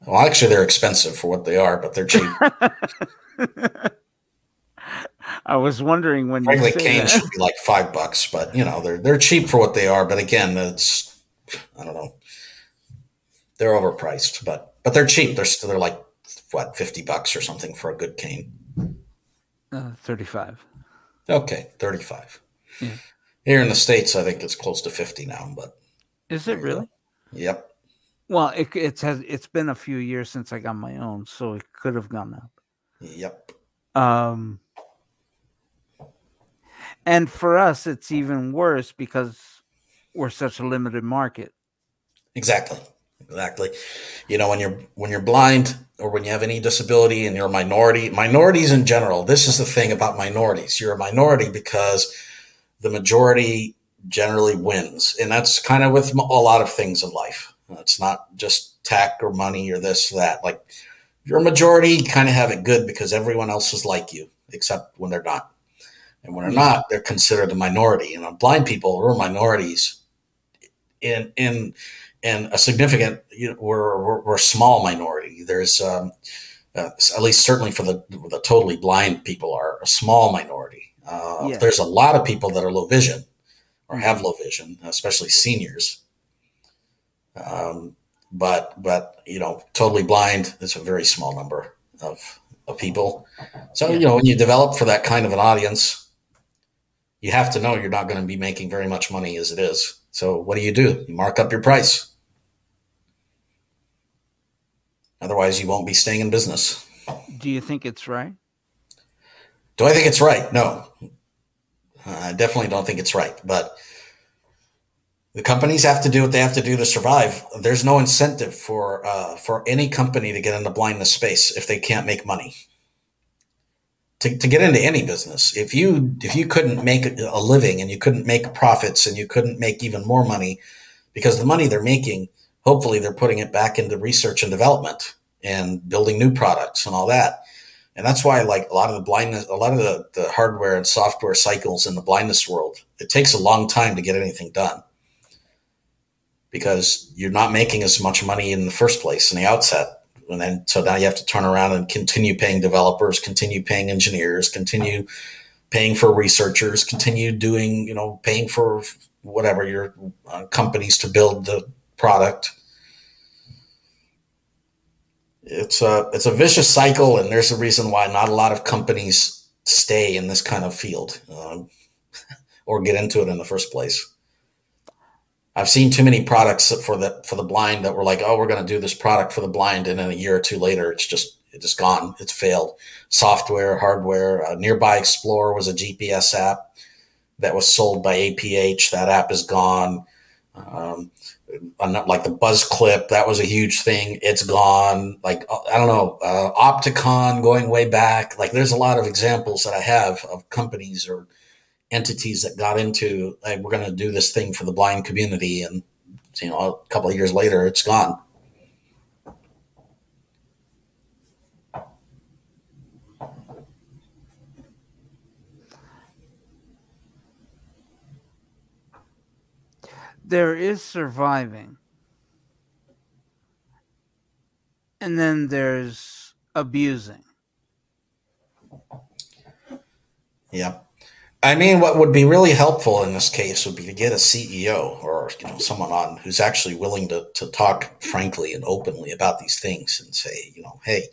Well, actually, they're expensive for what they are, but they're cheap. I was wondering when Frankly, canes should be like five bucks, but you know they're they're cheap for what they are. But again, it's I don't know they're overpriced, but but they're cheap. They're still they're like what fifty bucks or something for a good cane. Uh, Thirty-five. Okay, thirty-five. Yeah. Here in the states, I think it's close to fifty now. But is it really? Yep. Well, it it's has it's been a few years since I got my own, so it could have gone up. Yep. Um. And for us, it's even worse because we're such a limited market. Exactly. Exactly. You know, when you're when you're blind or when you have any disability and you're a minority, minorities in general, this is the thing about minorities. You're a minority because the majority generally wins. And that's kind of with a lot of things in life. It's not just tech or money or this, or that. Like you're a majority, kind of have it good because everyone else is like you, except when they're not. And when they're not, they're considered a minority. And you know, blind people are minorities in in and a significant you know, we're, we're, we're a small minority there's um, uh, at least certainly for the the totally blind people are a small minority uh, yeah. there's a lot of people that are low vision or mm-hmm. have low vision especially seniors um, but but you know totally blind it's a very small number of, of people so you know when you develop for that kind of an audience you have to know you're not going to be making very much money as it is so what do you do you mark up your price Otherwise, you won't be staying in business. Do you think it's right? Do I think it's right? No. I definitely don't think it's right. But the companies have to do what they have to do to survive. There's no incentive for uh, for any company to get into blindness space if they can't make money. To, to get into any business, if you if you couldn't make a living and you couldn't make profits and you couldn't make even more money, because the money they're making hopefully they're putting it back into research and development and building new products and all that. And that's why like a lot of the blindness, a lot of the, the hardware and software cycles in the blindness world, it takes a long time to get anything done because you're not making as much money in the first place in the outset and then so now you have to turn around and continue paying developers, continue paying engineers, continue paying for researchers, continue doing you know paying for whatever your uh, companies to build the product. It's a it's a vicious cycle, and there's a reason why not a lot of companies stay in this kind of field um, or get into it in the first place. I've seen too many products for the for the blind that were like, oh, we're going to do this product for the blind, and then a year or two later, it's just it's just gone. It's failed. Software, hardware. Uh, Nearby Explorer was a GPS app that was sold by APH. That app is gone. Um, like the Buzz Clip, that was a huge thing. It's gone. Like I don't know, uh, Optacon going way back. Like there's a lot of examples that I have of companies or entities that got into like we're going to do this thing for the blind community and you know a couple of years later it's gone. There is surviving. And then there's abusing. Yep I mean, what would be really helpful in this case would be to get a CEO or you know someone on who's actually willing to to talk frankly and openly about these things and say, you know, hey,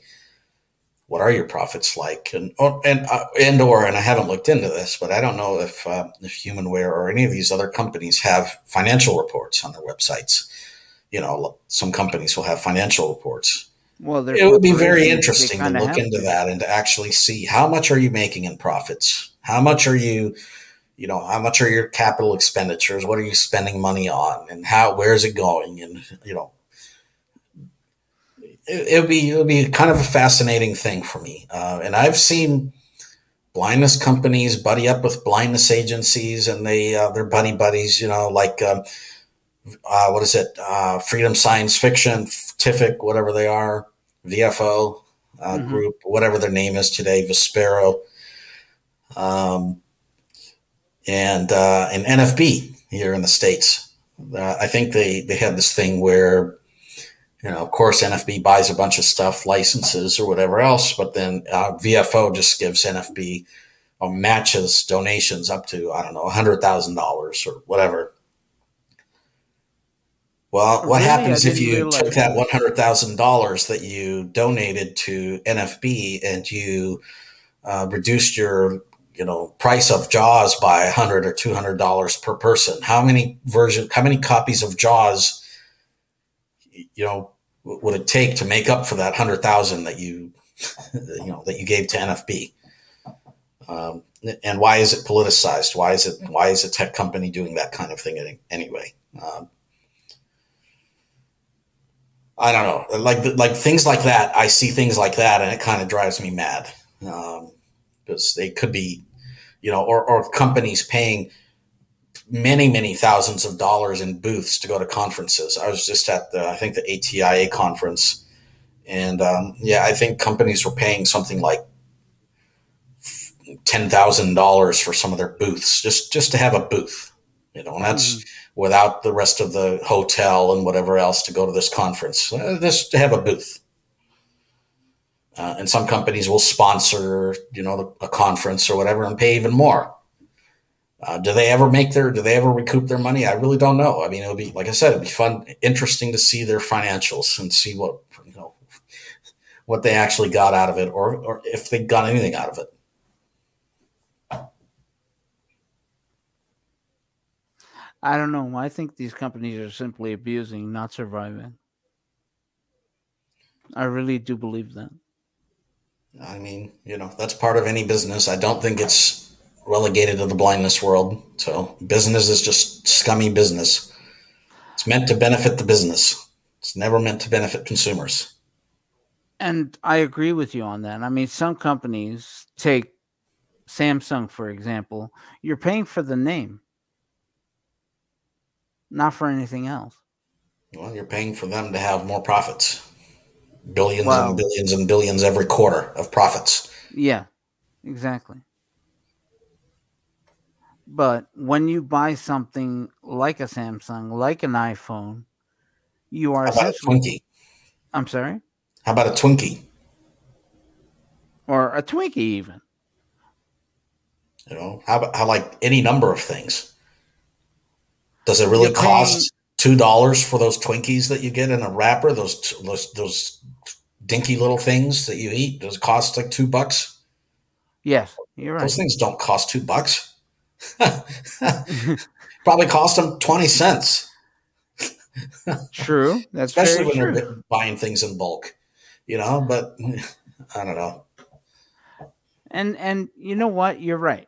what are your profits like? And or, and uh, and or and I haven't looked into this, but I don't know if uh, if Humanware or any of these other companies have financial reports on their websites. You know, some companies will have financial reports. Well, it would be very interesting to look into to. that and to actually see how much are you making in profits how much are you, you know, how much are your capital expenditures? What are you spending money on, and how where is it going? And you know, it, would be it would be kind of a fascinating thing for me. Uh, and I've seen blindness companies buddy up with blindness agencies, and they uh, they're buddy buddies. You know, like. Um, uh, what is it? Uh, Freedom Science Fiction, TIFIC, whatever they are, VFO uh, mm-hmm. group, whatever their name is today, Vispero um, and uh, and NFB here in the states. Uh, I think they they had this thing where you know, of course, NFB buys a bunch of stuff, licenses or whatever else, but then uh, VFO just gives NFB or matches donations up to I don't know hundred thousand dollars or whatever. Well, what really? happens if you took that one hundred thousand dollars that you donated to NFB and you uh, reduced your you know price of jaws by a hundred or two hundred dollars per person. How many version how many copies of jaws you know would it take to make up for that hundred thousand that you you know that you gave to nfb um, and why is it politicized? Why is it why is a tech company doing that kind of thing anyway? Um, i don't know. Like like things like that i see things like that and it kind of drives me mad. Um, because they could be, you know, or, or companies paying many, many thousands of dollars in booths to go to conferences. I was just at the, I think the ATIA conference. And um, yeah, I think companies were paying something like ten thousand dollars for some of their booths, just just to have a booth, you know, and that's mm. without the rest of the hotel and whatever else to go to this conference. Uh, just to have a booth. Uh, and some companies will sponsor, you know, a conference or whatever and pay even more. Uh, do they ever make their? Do they ever recoup their money? I really don't know. I mean, it'll be like I said, it'd be fun, interesting to see their financials and see what you know what they actually got out of it, or or if they got anything out of it. I don't know. I think these companies are simply abusing, not surviving. I really do believe that. I mean, you know, that's part of any business. I don't think it's relegated to the blindness world. So business is just scummy business. It's meant to benefit the business. It's never meant to benefit consumers. And I agree with you on that. I mean, some companies take Samsung, for example, you're paying for the name, not for anything else. Well, you're paying for them to have more profits billions wow. and billions and billions every quarter of profits. Yeah, exactly. But when you buy something like a Samsung, like an iPhone, you are essentially. Twinkie? I'm sorry. How about a Twinkie? Or a Twinkie, even. You know, how how like any number of things? Does it really cost two dollars for those Twinkies that you get in a wrapper? Those those those dinky little things that you eat? Those cost like two bucks? Yes, you're right. Those things don't cost two bucks. Probably cost them twenty cents. True. That's especially when true. they're buying things in bulk, you know. But I don't know. And and you know what? You're right.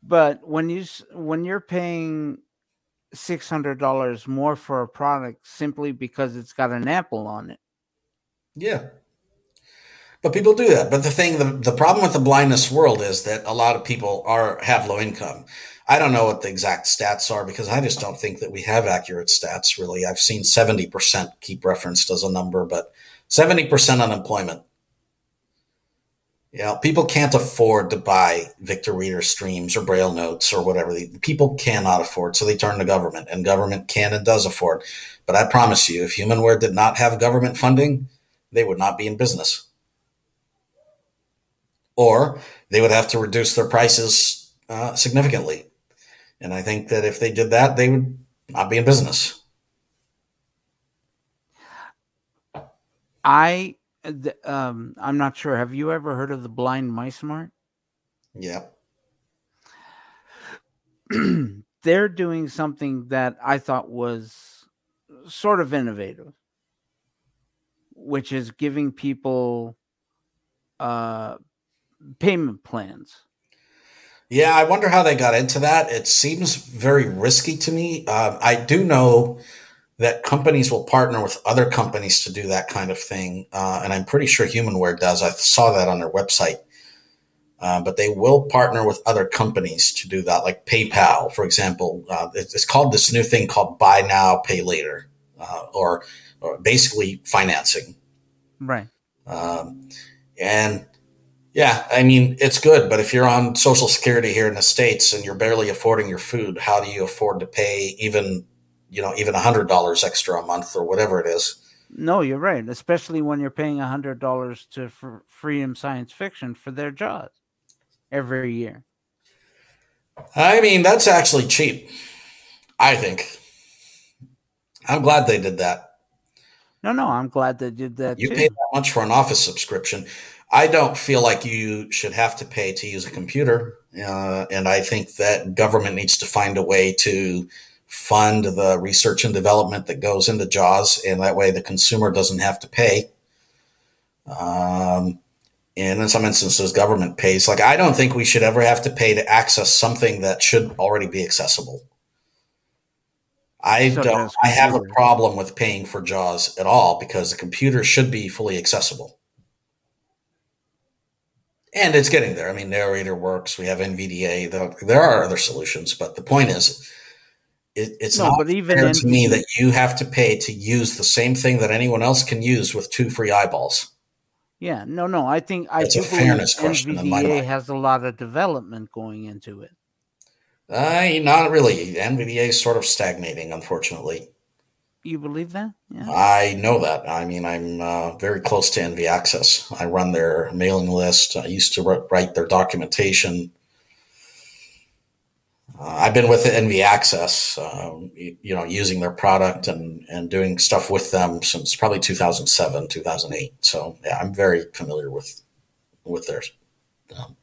But when you when you're paying six hundred dollars more for a product simply because it's got an apple on it, yeah. But people do that. But the thing, the, the problem with the blindness world is that a lot of people are have low income. I don't know what the exact stats are because I just don't think that we have accurate stats. Really, I've seen seventy percent keep referenced as a number, but seventy percent unemployment you know, people can't afford to buy Victor Reader streams or Braille notes or whatever. People cannot afford, so they turn to government, and government can and does afford. But I promise you, if HumanWare did not have government funding, they would not be in business. Or they would have to reduce their prices uh, significantly. And I think that if they did that, they would not be in business. I um, I'm not sure. Have you ever heard of the Blind Mice Mart? Yeah. They're doing something that I thought was sort of innovative, which is giving people uh, payment plans. Yeah, I wonder how they got into that. It seems very risky to me. Uh, I do know that companies will partner with other companies to do that kind of thing. Uh, and I'm pretty sure HumanWare does. I saw that on their website. Uh, but they will partner with other companies to do that, like PayPal, for example. Uh, it's called this new thing called Buy Now, Pay Later, uh, or, or, basically financing. Right. Um, and yeah, I mean, it's good, but if you're on Social Security here in the States and you're barely affording your food, how do you afford to pay even you know, even a hundred dollars extra a month or whatever it is. No, you're right. Especially when you're paying a hundred dollars to Freedom Science Fiction for their Jaws every year. I mean, that's actually cheap. I think. I'm glad they did that. No, no, I'm glad they did that. You too. pay that much for an office subscription. I don't feel like you should have to pay to use a computer, uh, and I think that government needs to find a way to fund the research and development that goes into JAWS, and that way the consumer doesn't have to pay. Um, and in some instances, government pays. Like, I don't think we should ever have to pay to access something that should already be accessible. I don't. I have a problem with paying for JAWS at all because the computer should be fully accessible, and it's getting there. I mean, narrator works. We have NVDA. There are other solutions, but the point is, it, it's no, not but even fair to me that you have to pay to use the same thing that anyone else can use with two free eyeballs. Yeah, no, no. I think I do a fairness question NVDA has a lot of development going into it. Uh, not really. NVDA is sort of stagnating, unfortunately. You believe that? Yeah. I know that. I mean, I'm uh, very close to NV Access. I run their mailing list. I used to write their documentation. Uh, I've been with NV Access, um, you, know, using their product and, and doing stuff with them since probably 2007, 2008. So yeah, I'm very familiar with with theirs. Um,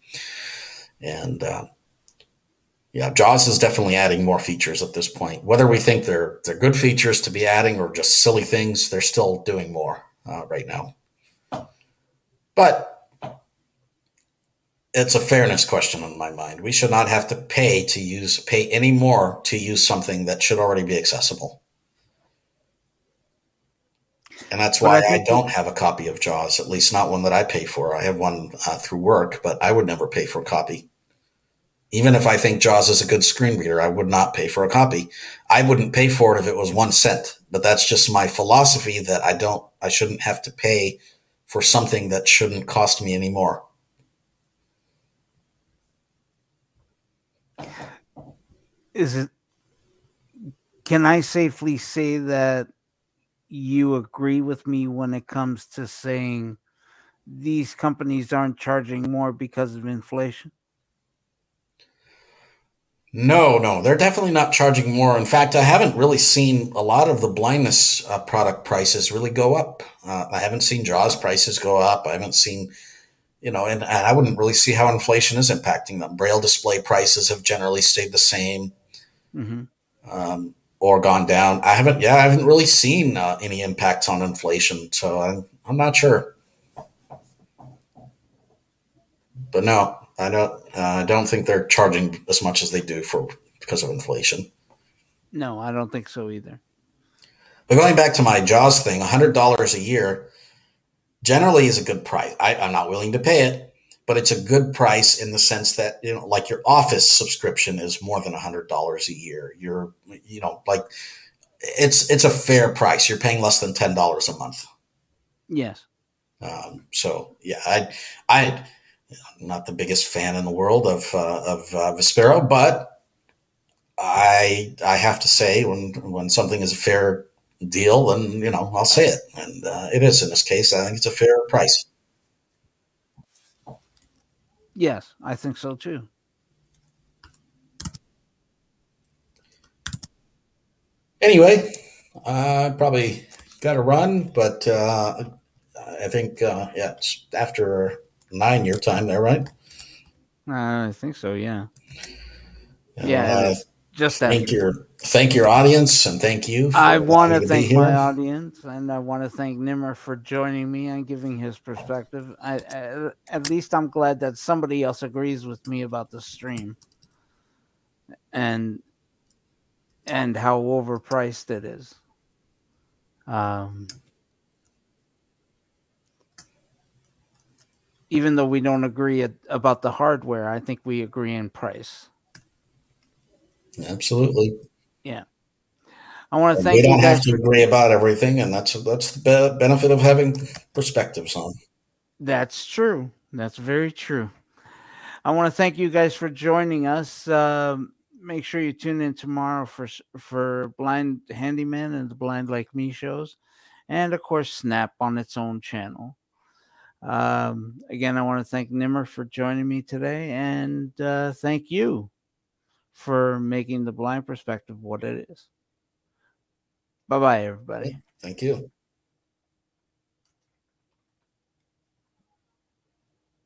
and uh, yeah, Jaws is definitely adding more features at this point. Whether we think they're they're good features to be adding or just silly things, they're still doing more uh, right now. But it's a fairness question in my mind. We should not have to pay to use pay any more to use something that should already be accessible. And that's why I, I, don't have a copy of Jaws, at least not one that I pay for. I have one uh, through work, but I would never pay for a copy. Even if I think Jaws is a good screen reader, I would not pay for a copy. I wouldn't pay for it if it was one cent, but that's just my philosophy that I don't, I shouldn't have to pay for something that shouldn't cost me any more. Is it can I safely say that you agree with me when it comes to saying these companies aren't charging more because of inflation? No, no, they're definitely not charging more. In fact, I haven't really seen a lot of the blindness uh, product prices really go up. Uh, I haven't seen JAWS prices go up. I haven't seen, you know, and, and, I wouldn't really see how inflation is impacting them. Braille display prices have generally stayed the same mm-hmm. um, or gone down. I haven't, yeah, I haven't really seen uh, any impacts on inflation. So I'm, I'm not sure. But no, I don't. Uh, I don't think they're charging as much as they do for because of inflation. No, I don't think so either. But going back to my Jaws thing, hundred dollars a year generally is a good price. I, I'm not willing to pay it, but it's a good price in the sense that you know, like your office subscription is more than hundred dollars a year. You're, you know, like it's it's a fair price. You're paying less than ten dollars a month. Yes. Um, so yeah, I I I'm not the biggest fan in the world of uh, of uh, Vispero, but I I have to say when when something is a fair deal, then you know I'll say it, and uh, it is in this case. I think it's a fair price. Yes, I think so too. Anyway, I probably got to run, but uh, I think uh, yeah, it's after nine year time there, right? Uh, I think so. Yeah. yeah. Uh, just thank your thank your audience and thank you. I want to thank my audience and I want to thank Nimmer for joining me and giving his perspective. I, I, at least I'm glad that somebody else agrees with me about the stream and and how overpriced it is. Um, even though we don't agree about the hardware, I think we agree in price. Absolutely. Yeah. I want to thank we don't have to agree about everything, and that's that's the benefit of having perspectives on. That's true. That's very true. I want to thank you guys for joining us. Uh, make sure you tune in tomorrow for for Blind Handyman and the Blind Like Me shows, and of course Snap on its own channel. Um, again, I want to thank Nimmer for joining me today, and uh, thank you for making the blind perspective what it is. Bye bye, everybody. Thank you.